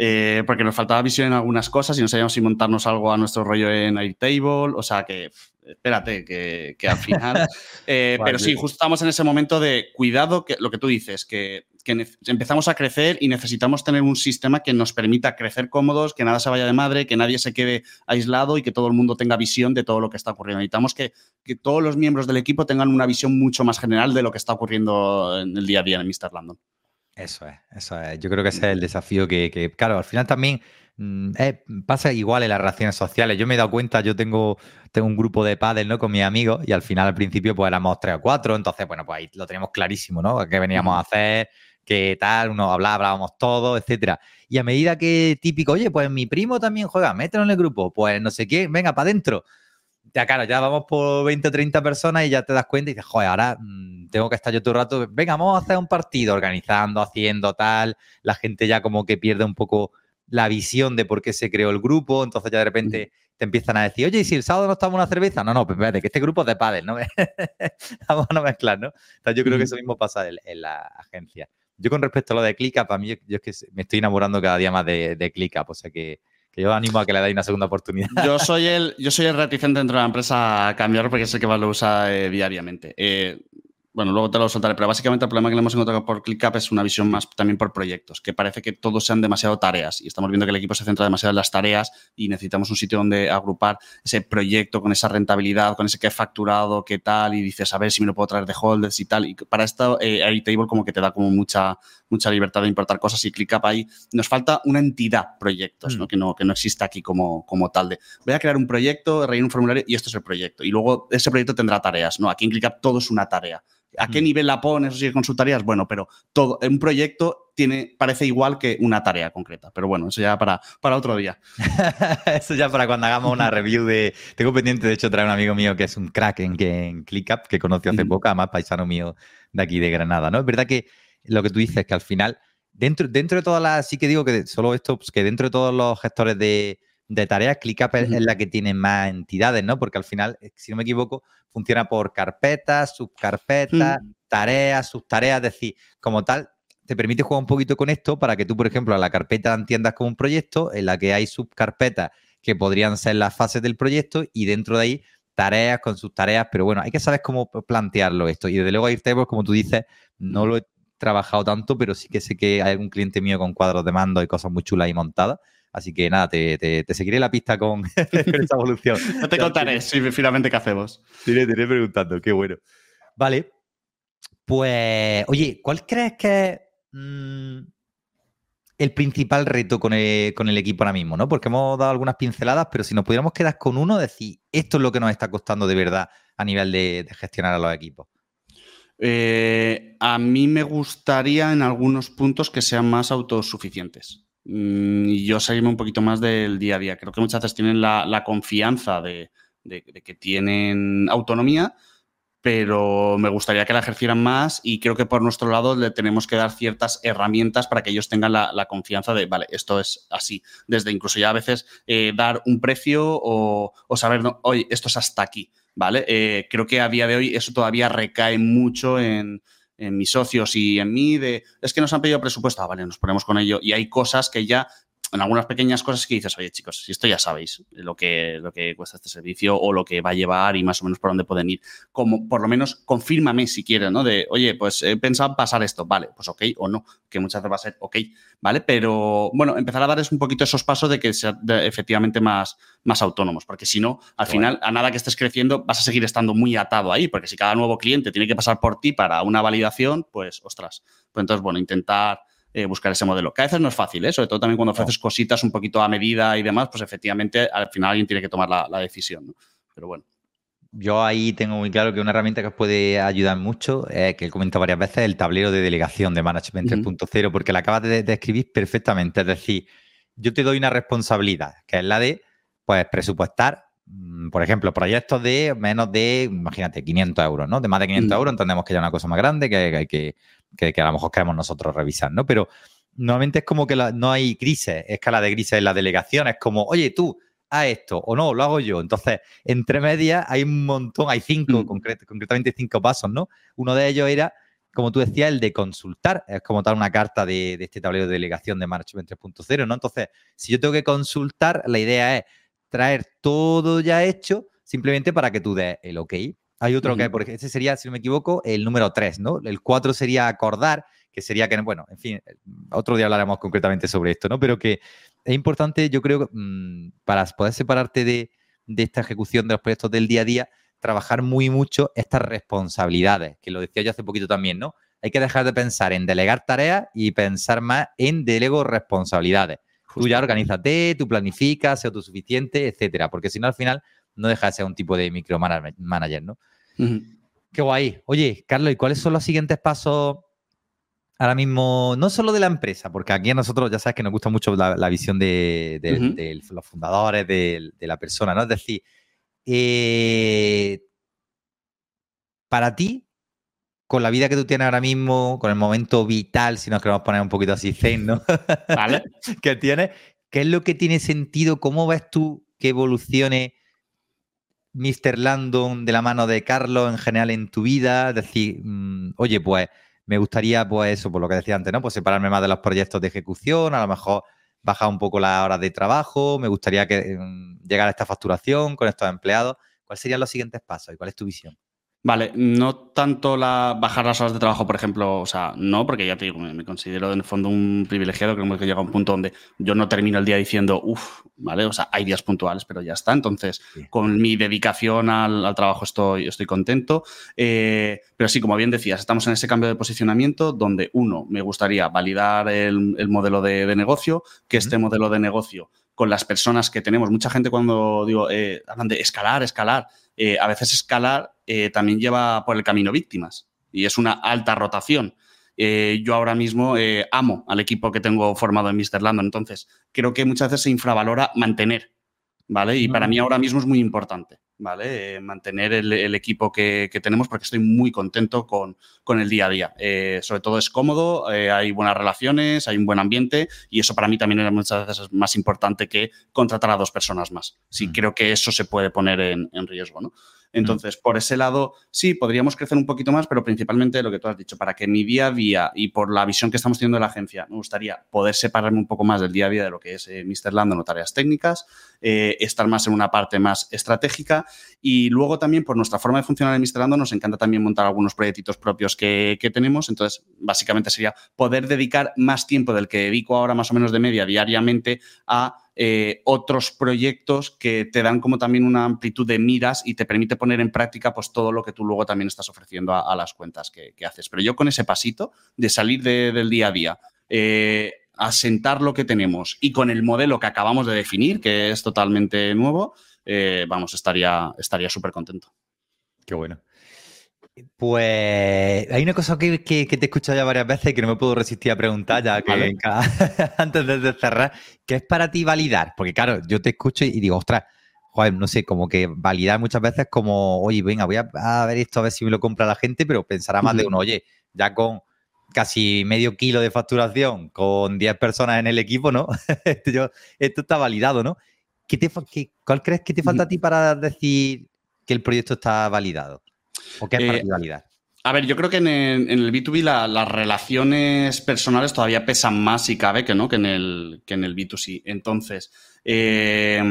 Eh, porque nos faltaba visión en algunas cosas y no sabíamos si montarnos algo a nuestro rollo en Airtable, o sea que espérate, que, que al final. [laughs] Eh, pero sí, justo estamos en ese momento de cuidado, que lo que tú dices, que, que, empezamos a crecer y necesitamos tener un sistema que nos permita crecer cómodos, que nada se vaya de madre, que nadie se quede aislado y que todo el mundo tenga visión de todo lo que está ocurriendo. Necesitamos que, que todos los miembros del equipo tengan una visión mucho más general de lo que está ocurriendo en el día a día en Mr. Landon. Eso es, eso es. Yo creo que ese es el desafío que, que claro, al final también Mm, eh, pasa igual en las relaciones sociales. Yo me he dado cuenta, yo tengo, tengo un grupo de padres, ¿no? Con mis amigos y al final, al principio, pues éramos tres o cuatro. Entonces, bueno, pues ahí lo teníamos clarísimo, ¿no? ¿Qué veníamos a hacer? ¿Qué tal? Uno hablaba, hablábamos todos, etcétera. Y a medida que típico, oye, pues mi primo también juega, mételo en el grupo, pues no sé qué, venga, para adentro. Ya, claro, ya vamos por 20 o 30 personas y ya te das cuenta y dices, joder, ahora mm, tengo que estar yo todo el rato, venga, vamos a hacer un partido organizando, haciendo tal. La gente ya como que pierde un poco la visión de por qué se creó el grupo, entonces ya de repente te empiezan a decir, oye, ¿y si el sábado no estamos una cerveza? No, no, pues espérate, que este grupo es de pádel, ¿no? [laughs] Vamos a no mezclar, ¿no? Entonces yo creo que eso mismo pasa en, la agencia. Yo con respecto a lo de ClickUp, para mí yo, es que me estoy enamorando cada día más de, de ClickUp, o sea que, yo animo a que le dais una segunda oportunidad. Yo soy [laughs] el, yo soy el reticente dentro de la empresa a cambiar porque sé que lo usa eh, diariamente. Eh, bueno, luego te lo soltaré, pero básicamente el problema que le hemos encontrado por ClickUp es una visión más también por proyectos, que parece que todos sean demasiado tareas y estamos viendo que el equipo se centra demasiado en las tareas y necesitamos un sitio donde agrupar ese proyecto con esa rentabilidad, con ese que he facturado, qué tal, y dices, a ver si me lo puedo traer de holders y tal. Y para esto, eh, Airtable como que te da como mucha, mucha libertad de importar cosas y ClickUp ahí nos falta una entidad proyectos, ¿no? Mm. Que, no, que no exista aquí como, como tal de voy a crear un proyecto, rellenar un formulario y esto es el proyecto. Y luego ese proyecto tendrá tareas, ¿no? Aquí en ClickUp todo es una tarea. ¿A qué mm. nivel la pones o sigue con sus tareas? Bueno, pero todo, un proyecto tiene, parece igual que una tarea concreta. Pero bueno, eso ya para, para otro día. [laughs] eso ya para cuando hagamos una review de. Tengo pendiente, de hecho, traer un amigo mío que es un crack en, en ClickUp, que conoció hace poco, además paisano mío de aquí de Granada, ¿no? Es verdad que lo que tú dices, que al final, dentro, dentro de todas las. Sí que digo que solo esto, pues, que dentro de todos los gestores de, de tareas, ClickUp es, la que tiene más entidades, ¿no? Porque al final, eh, si no me equivoco, funciona por carpetas, subcarpetas, mm. tareas, subtareas, es decir, como tal, te permite jugar un poquito con esto para que tú, por ejemplo, a la carpeta entiendas como un proyecto en la que hay subcarpetas que podrían ser las fases del proyecto y dentro de ahí tareas con sus tareas, pero bueno, hay que saber cómo plantearlo esto. Y desde luego Airtable, como tú dices, no lo he trabajado tanto, pero sí que sé que hay algún cliente mío con cuadros de mando y cosas muy chulas y montadas. Así que nada, te, seguiré la pista [laughs] con, esa evolución. no te contaré sí, finalmente qué hacemos. Te iré, preguntando, qué bueno. Vale. Pues, oye, ¿cuál crees que es mm, el principal reto con el, equipo ahora mismo? ¿no? Porque hemos dado algunas pinceladas, pero si nos pudiéramos quedar con uno, decir, esto es lo que nos está costando de verdad a nivel de, gestionar a los equipos. Eh, a mí me gustaría en algunos puntos que sean más autosuficientes. Mm, yo salirme un poquito más del día a día. Creo que muchas veces tienen la, confianza de, que tienen autonomía, pero me gustaría que la ejercieran más y creo que por nuestro lado le tenemos que dar ciertas herramientas para que ellos tengan la, confianza de, vale, esto es así. Desde incluso ya a veces eh, dar un precio o, saber, no, esto es hasta aquí, ¿vale? Eh, creo que a día de hoy eso todavía recae mucho en en mis socios y en mí de, es que nos han pedido presupuesto, ah, vale, nos ponemos con ello. Y hay cosas que ya, en algunas pequeñas cosas que dices, oye chicos, si esto ya sabéis lo que, lo que cuesta este servicio o lo que va a llevar y más o menos por dónde pueden ir. Como por lo menos confírmame si quieres, ¿no? De, oye, pues he pensado pasar esto, vale, pues ok o no, que muchas veces va a ser ok, ¿vale? Pero bueno, empezar a darles un poquito esos pasos de que sean efectivamente más, más autónomos, porque si no, al final, a nada que estés creciendo, vas a seguir estando muy atado ahí, porque si cada nuevo cliente tiene que pasar por ti para una validación, pues ostras. Pues entonces, bueno, intentar eh, buscar ese modelo. Que a veces no es fácil, ¿eh? sobre todo también cuando ofreces cositas un poquito a medida y demás, pues efectivamente al final alguien tiene que tomar la, decisión, ¿no? Pero bueno. Yo ahí tengo muy claro que una herramienta que os puede ayudar mucho, es que he comentado varias veces, el tablero de delegación de Management 3.0, porque la acabas de describir perfectamente. Es decir, yo te doy una responsabilidad, que es la de pues, presupuestar, mm, por ejemplo, proyectos de menos de, imagínate, 500 euros, ¿no? De más de 500 euros entendemos que ya es una cosa más grande que, que, que, que, a lo mejor queremos nosotros revisar, ¿no? Pero normalmente es como que no hay grises, escala de grises en la delegación, es como, oye, tú, a esto o no, lo hago yo. Entonces, entre medias hay un montón, hay cinco, mm. concretamente cinco pasos, ¿no? Uno de ellos era, como tú decías, el de consultar, es como dar una carta de, este tablero de delegación de Management 3.0, ¿no? Entonces, si yo tengo que consultar, la idea es traer todo ya hecho simplemente para que tú des el ok. Hay otro que, porque ese sería, si no me equivoco, el número 3, ¿no? El 4 sería acordar, que sería que, bueno, en fin, otro día hablaremos concretamente sobre esto, ¿no? Pero que es importante, yo creo, mm, para poder separarte de, esta ejecución de los proyectos del día a día, trabajar muy mucho estas responsabilidades, que lo decía yo hace poquito también, ¿no? Hay que dejar de pensar en delegar tareas y pensar más en delego responsabilidades. Tú ya organízate, tú planificas, sea autosuficiente, etcétera, porque si no, al final no deja de ser un tipo de micromanager, ¿no? Qué guay. Oye, Carlos, ¿y cuáles son los siguientes pasos ahora mismo, no solo de la empresa, porque aquí a nosotros ya sabes que nos gusta mucho la, visión de, los fundadores, de, la persona, ¿no? Es decir, eh, para ti, con la vida que tú tienes ahora mismo, con el momento vital, si nos queremos poner un poquito así zen, ¿no? Vale. [laughs] que tienes, ¿qué es lo que tiene sentido? ¿Cómo ves tú que evolucione Mr. Landon de la mano de Carlos en general en tu vida? Decir, mm, oye, pues me gustaría, pues eso, por lo que decía antes, ¿no? Pues separarme más de los proyectos de ejecución, a lo mejor bajar un poco las horas de trabajo, me gustaría que mm, llegara a esta facturación con estos empleados. ¿Cuáles serían los siguientes pasos y cuál es tu visión? Vale, no tanto la bajar las horas de trabajo, por ejemplo, o sea, no, porque ya te digo, me, considero en el fondo un privilegiado, creo que llega a un punto donde yo no termino el día diciendo, uff, ¿vale? O sea, hay días puntuales, pero ya está. Entonces, con mi dedicación al, trabajo estoy, estoy contento. Eh, pero sí, como bien decías, estamos en ese cambio de posicionamiento donde, uno, me gustaría validar el, modelo de, negocio, que este modelo de negocio con las personas que tenemos. Mucha gente cuando digo, eh, hablan de escalar, escalar, eh, a veces escalar eh, también lleva por el camino víctimas y es una alta rotación. yo ahora mismo amo al equipo que tengo formado en Mr. Landon, entonces creo que muchas veces se infravalora mantener, ¿vale? Y para mí ahora mismo es muy importante. ¿vale? Eh, mantener el, equipo que, tenemos porque estoy muy contento con, el día a día. Eh, sobre todo es cómodo, eh, hay buenas relaciones, hay un buen ambiente y eso para mí también es muchas veces más importante que contratar a dos personas más. Sí, mm. creo que eso se puede poner en, en riesgo, ¿no? Entonces, por ese lado, sí, podríamos crecer un poquito más, pero principalmente lo que tú has dicho, para que mi día a día y por la visión que estamos teniendo de la agencia, me gustaría poder separarme un poco más del día a día de lo que es eh, Mr. Landon o tareas técnicas, eh, estar más en una parte más estratégica y luego también por nuestra forma de funcionar en Mr. Landon nos encanta también montar algunos proyectitos propios que tenemos. Entonces, básicamente sería poder dedicar más tiempo del que dedico ahora más o menos de media diariamente a eh, otros proyectos que te dan como también una amplitud de miras y te permite poner en práctica pues todo lo que tú luego también estás ofreciendo a, las cuentas que, haces. Pero yo con ese pasito de salir del día a día, eh, asentar lo que tenemos y con el modelo que acabamos de definir, que es totalmente nuevo, eh, vamos, estaría súper contento. Qué bueno. Pues hay una cosa que, te he escuchado ya varias veces y que no me puedo resistir a preguntar ya que [laughs] antes de cerrar, ¿qué es para ti validar? Porque claro, yo te escucho y digo, ostras, joder, no sé, como que validar muchas veces como, oye, venga, voy a, ver esto a ver si me lo compra la gente, pero pensará más de uno, oye, ya con casi medio kilo de facturación, con 10 personas en el equipo, ¿no? [laughs] esto, está validado, ¿no? ¿Qué te, ¿Cuál crees que te falta a ti para decir que el proyecto está validado? ¿O qué es eh, A ver, yo creo que en el, B2B las relaciones personales todavía pesan más, si cabe, que, ¿no? que, en, el, que en el B2C. Entonces, eh,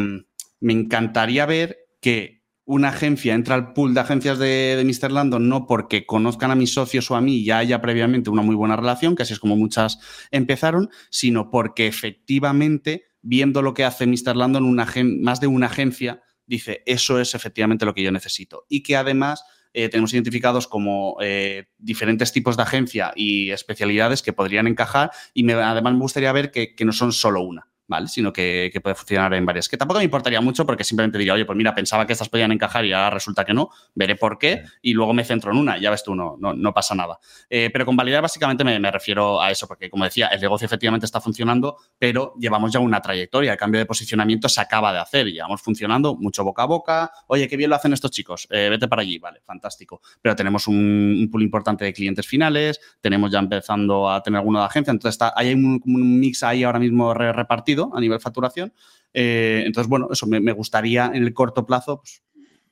me encantaría ver que una agencia entra al pool de agencias de, de, Mr. Landon no porque conozcan a mis socios o a mí y ya haya previamente una muy buena relación, que así es como muchas empezaron, sino porque efectivamente, viendo lo que hace Mr. Landon, una más de una agencia dice, eso es efectivamente lo que yo necesito. Y que además eh, tenemos identificados como eh, diferentes tipos de agencia y especialidades que podrían encajar y además me gustaría ver que, no son solo una. ¿Vale? Sino que, puede funcionar en varias. Que tampoco me importaría mucho porque simplemente diría, oye, pues mira, pensaba que estas podían encajar y ahora resulta que no, veré por qué y luego me centro en una, ya ves tú, no, no, pasa nada. Eh, pero con validar básicamente me, refiero a eso, porque como decía, el negocio efectivamente está funcionando, pero llevamos ya una trayectoria, el cambio de posicionamiento se acaba de hacer, y llevamos funcionando mucho boca a boca, oye, qué bien lo hacen estos chicos, eh, vete para allí, vale, fantástico. Pero tenemos un, pool importante de clientes finales, tenemos ya empezando a tener alguna de agencia, entonces está, hay un, un mix ahí ahora mismo repartido a nivel facturación. Eh, entonces, bueno, eso me, gustaría en el corto plazo, pues,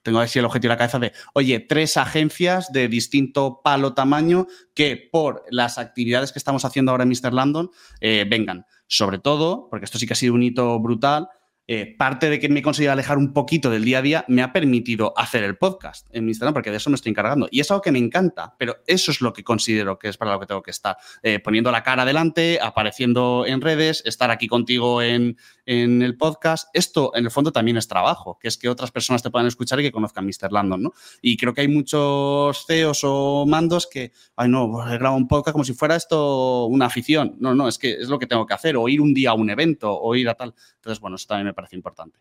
tengo así el objetivo en la cabeza de, oye, tres agencias de distinto palo tamaño que por las actividades que estamos haciendo ahora en Mr. Landon eh, vengan. Sobre todo, porque esto sí que ha sido un hito brutal, eh, parte de que me he conseguido alejar un poquito del día a día me ha permitido hacer el podcast en mi Instagram, porque de eso me estoy encargando. Y es algo que me encanta, pero eso es lo que considero que es para lo que tengo que estar. Eh, poniendo la cara adelante, apareciendo en redes, estar aquí contigo en, en el podcast, esto en el fondo también es trabajo, que es que otras personas te puedan escuchar y que conozcan Mr. Landon, ¿no? Y creo que hay muchos CEOs o mandos que, ay, no, pues he grabado un podcast como si fuera esto una afición. No, no, es que es lo que tengo que hacer, o ir un día a un evento, o ir a tal. Entonces, bueno, eso también me parece importante.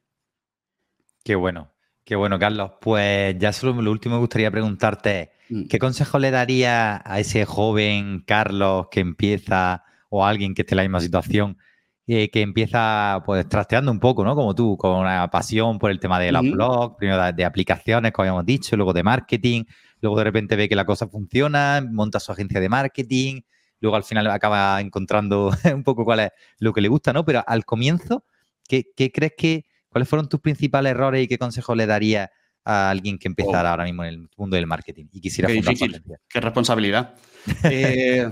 Qué bueno, qué bueno, Carlos. Pues ya solo lo último me gustaría preguntarte, mm. ¿qué consejo le daría a ese joven Carlos que empieza o a alguien que esté en la misma situación? Eh, que empieza pues trasteando un poco, ¿no? Como tú, con una pasión por el tema de los blogs, primero de, aplicaciones, como habíamos dicho, luego de marketing, luego de repente ve que la cosa funciona, monta su agencia de marketing, luego al final acaba encontrando [laughs] un poco cuál es lo que le gusta, ¿no? Pero al comienzo, ¿qué, crees que, cuáles fueron tus principales errores y qué consejo le darías a alguien que empezara oh. ahora mismo en el mundo del marketing y quisiera qué difícil, qué responsabilidad. [laughs] eh,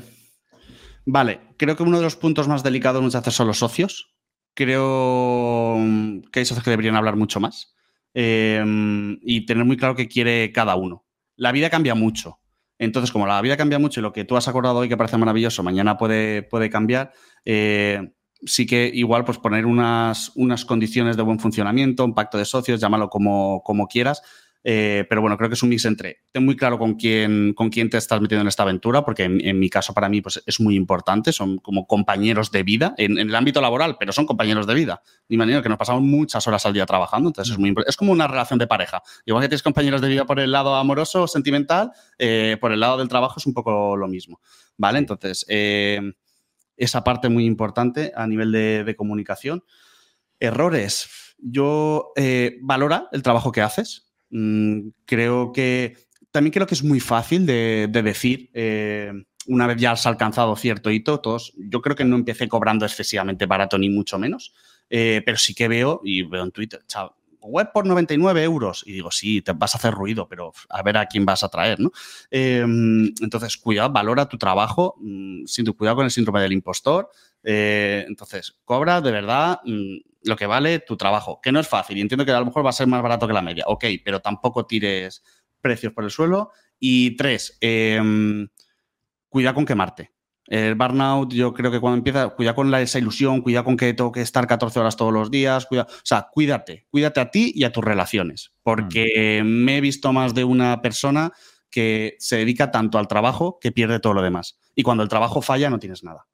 Vale, creo que uno de los puntos más delicados muchas veces son los socios. Creo mm, que hay socios que deberían hablar mucho más em, y tener muy claro qué quiere cada uno. La vida cambia mucho. Entonces, como la vida cambia mucho y lo que tú has acordado hoy que parece maravilloso, mañana puede, puede cambiar, eh, sí que igual pues poner unas, unas condiciones de buen funcionamiento, un pacto de socios, llámalo como, como quieras, eh, pero bueno, creo que es un mix entre, ten muy claro con quién, con quién te estás metiendo en esta aventura, porque en, mi caso para mí pues, es muy importante, son como compañeros de vida en, el ámbito laboral, pero son compañeros de vida. Ni manera que nos pasamos muchas horas al día trabajando, entonces es muy Es como una relación de pareja. Igual que tienes compañeros de vida por el lado amoroso, sentimental, eh, por el lado del trabajo es un poco lo mismo. ¿Vale? Entonces, eh, esa parte muy importante a nivel de, comunicación. Errores. Yo valora el trabajo que haces. Mm, creo que también creo que es muy fácil de, decir. Eh, una vez ya has alcanzado cierto hito, todos, yo creo que no empecé cobrando excesivamente barato ni mucho menos, eh, pero sí que veo y veo en Twitter, web por 99 euros. Y digo, sí, te vas a hacer ruido, pero a ver a quién vas a traer, ¿no? Em, entonces, cuidado, valora tu trabajo, mm, sin tu cuidado con el síndrome del impostor. Eh, entonces, cobra de verdad mm, lo que vale tu trabajo, que no es fácil y entiendo que a lo mejor va a ser más barato que la media, ok, pero tampoco tires precios por el suelo. Y tres, eh, cuida con quemarte. El burnout, yo creo que cuando empieza, cuida con esa ilusión, cuida con que tengo que estar 14 horas todos los días, cuida, o sea, cuídate, cuídate a ti y a tus relaciones, porque me he visto más de una persona que se dedica tanto al trabajo que pierde todo lo demás. Y cuando el trabajo falla, no tienes nada.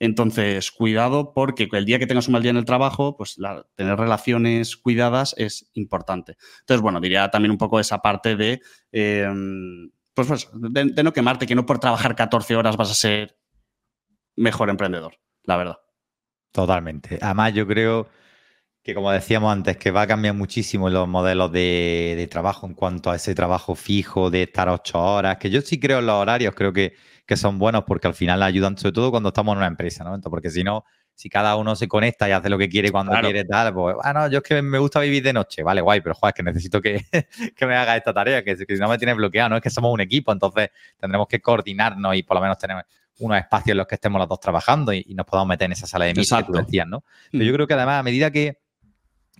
Entonces, cuidado porque el día que tengas un mal día en el trabajo, pues tener relaciones cuidadas es importante. Entonces, bueno, diría también un poco esa parte de, em, pues, pues de, no quemarte, que no por trabajar 14 horas vas a ser mejor emprendedor, la verdad. Totalmente. Además, yo creo que, como decíamos antes, que va a cambiar muchísimo los modelos de, de trabajo en cuanto a ese trabajo fijo de estar ocho horas, que yo sí creo en los horarios, creo que que son buenos porque al final ayudan, sobre todo cuando estamos en una empresa, ¿no? porque si no, si cada uno se conecta y hace lo que quiere cuando quiere, tal, pues, ah, no, yo es que me gusta vivir de noche, vale, guay, pero joder, es que necesito que, [laughs] que me haga esta tarea, que, si no me tienes bloqueado, no es que somos un equipo, entonces tendremos que coordinarnos y por lo menos tener unos espacios en los que estemos los dos trabajando y, nos podamos meter en esa sala de meeting que tú decías, ¿no? Pero yo mm. creo que además, a medida que,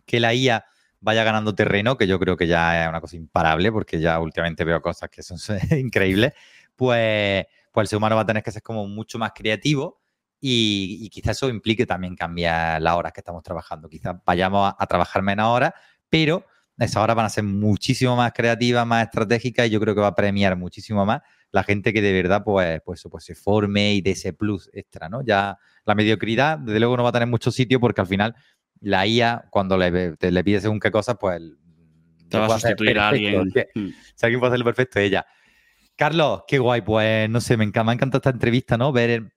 que la IA vaya ganando terreno, que yo creo que ya es una cosa imparable, porque ya últimamente veo cosas que son [laughs] increíbles, pues pues el ser humano va a tener que ser como mucho más creativo y, quizás eso implique también cambiar las horas que estamos trabajando. Quizás vayamos a, trabajar menos horas, pero esas horas van a ser muchísimo más creativas, más estratégicas y yo creo que va a premiar muchísimo más la gente que de verdad pues, pues, pues se forme y de ese plus extra, ¿no? Ya la mediocridad, desde luego, no va a tener mucho sitio porque al final la IA, cuando le, le pide según qué cosas, pues... Te va a sustituir a alguien. Mm. Si alguien puede hacerlo perfecto, ella. Carlos, qué guay, pues no sé, me, encanta, me esta entrevista, ¿no? Ver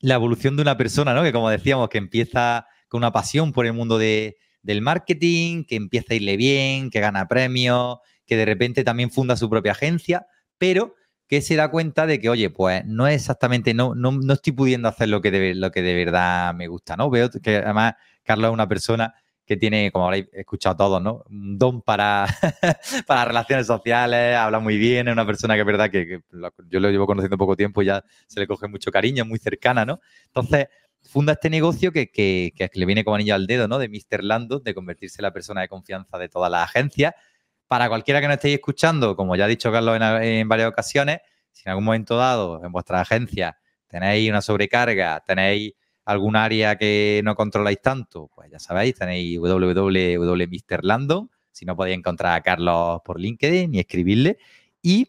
la evolución de una persona, ¿no? Que como decíamos, que empieza con una pasión por el mundo de, del marketing, que empieza a irle bien, que gana premios, que de repente también funda su propia agencia, pero que se da cuenta de que, oye, pues no es exactamente, no, no, no estoy pudiendo hacer lo que, de, lo que de verdad me gusta, ¿no? Veo que además Carlos es una persona que tiene, como habréis escuchado todos, ¿no? Un don para, [laughs] para relaciones sociales, habla muy bien, es una persona que es verdad que, yo lo llevo conociendo poco tiempo y ya se le coge mucho cariño, es muy cercana, ¿no? Entonces, funda este negocio que, que, que, le viene como anillo al dedo, ¿no? De Mr. Lando, de convertirse en la persona de confianza de todas las agencias. Para cualquiera que no estéis escuchando, como ya ha dicho Carlos en, varias ocasiones, si en algún momento dado en vuestra agencia tenéis una sobrecarga, tenéis algún área que no controláis tanto, pues ya sabéis, tenéis www.mrlandon, si no podéis encontrar a Carlos por LinkedIn y escribirle. Y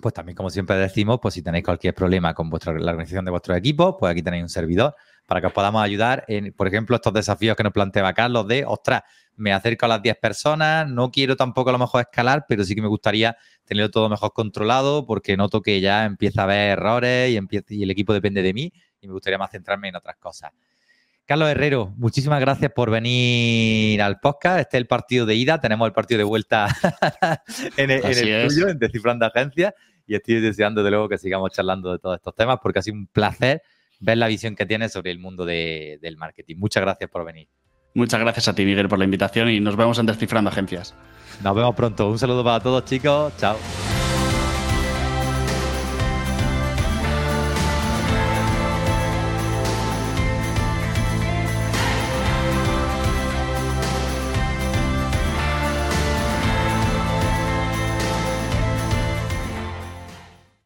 pues también, como siempre decimos, pues si tenéis cualquier problema con vuestra, la organización de vuestros equipos, pues aquí tenéis un servidor para que os podamos ayudar en, por ejemplo, estos desafíos que nos planteaba Carlos de, ostras, me acerco a las 10 personas, no quiero tampoco a lo mejor escalar, pero sí que me gustaría tenerlo todo mejor controlado porque noto que ya empieza a haber errores y, y el equipo depende de mí y me gustaría más centrarme en otras cosas. Carlos Herrero, muchísimas gracias por venir al podcast. Este es el partido de ida, tenemos el partido de vuelta [laughs] en el, en tuyo, en Descifrando Agencias, y estoy deseando de luego que sigamos charlando de todos estos temas porque ha sido un placer ver la visión que tienes sobre el mundo del marketing. Muchas gracias por venir. Muchas gracias a ti, Miguel, por la invitación y nos vemos en Descifrando Agencias. Nos vemos pronto. Un saludo para todos, chicos. Chao.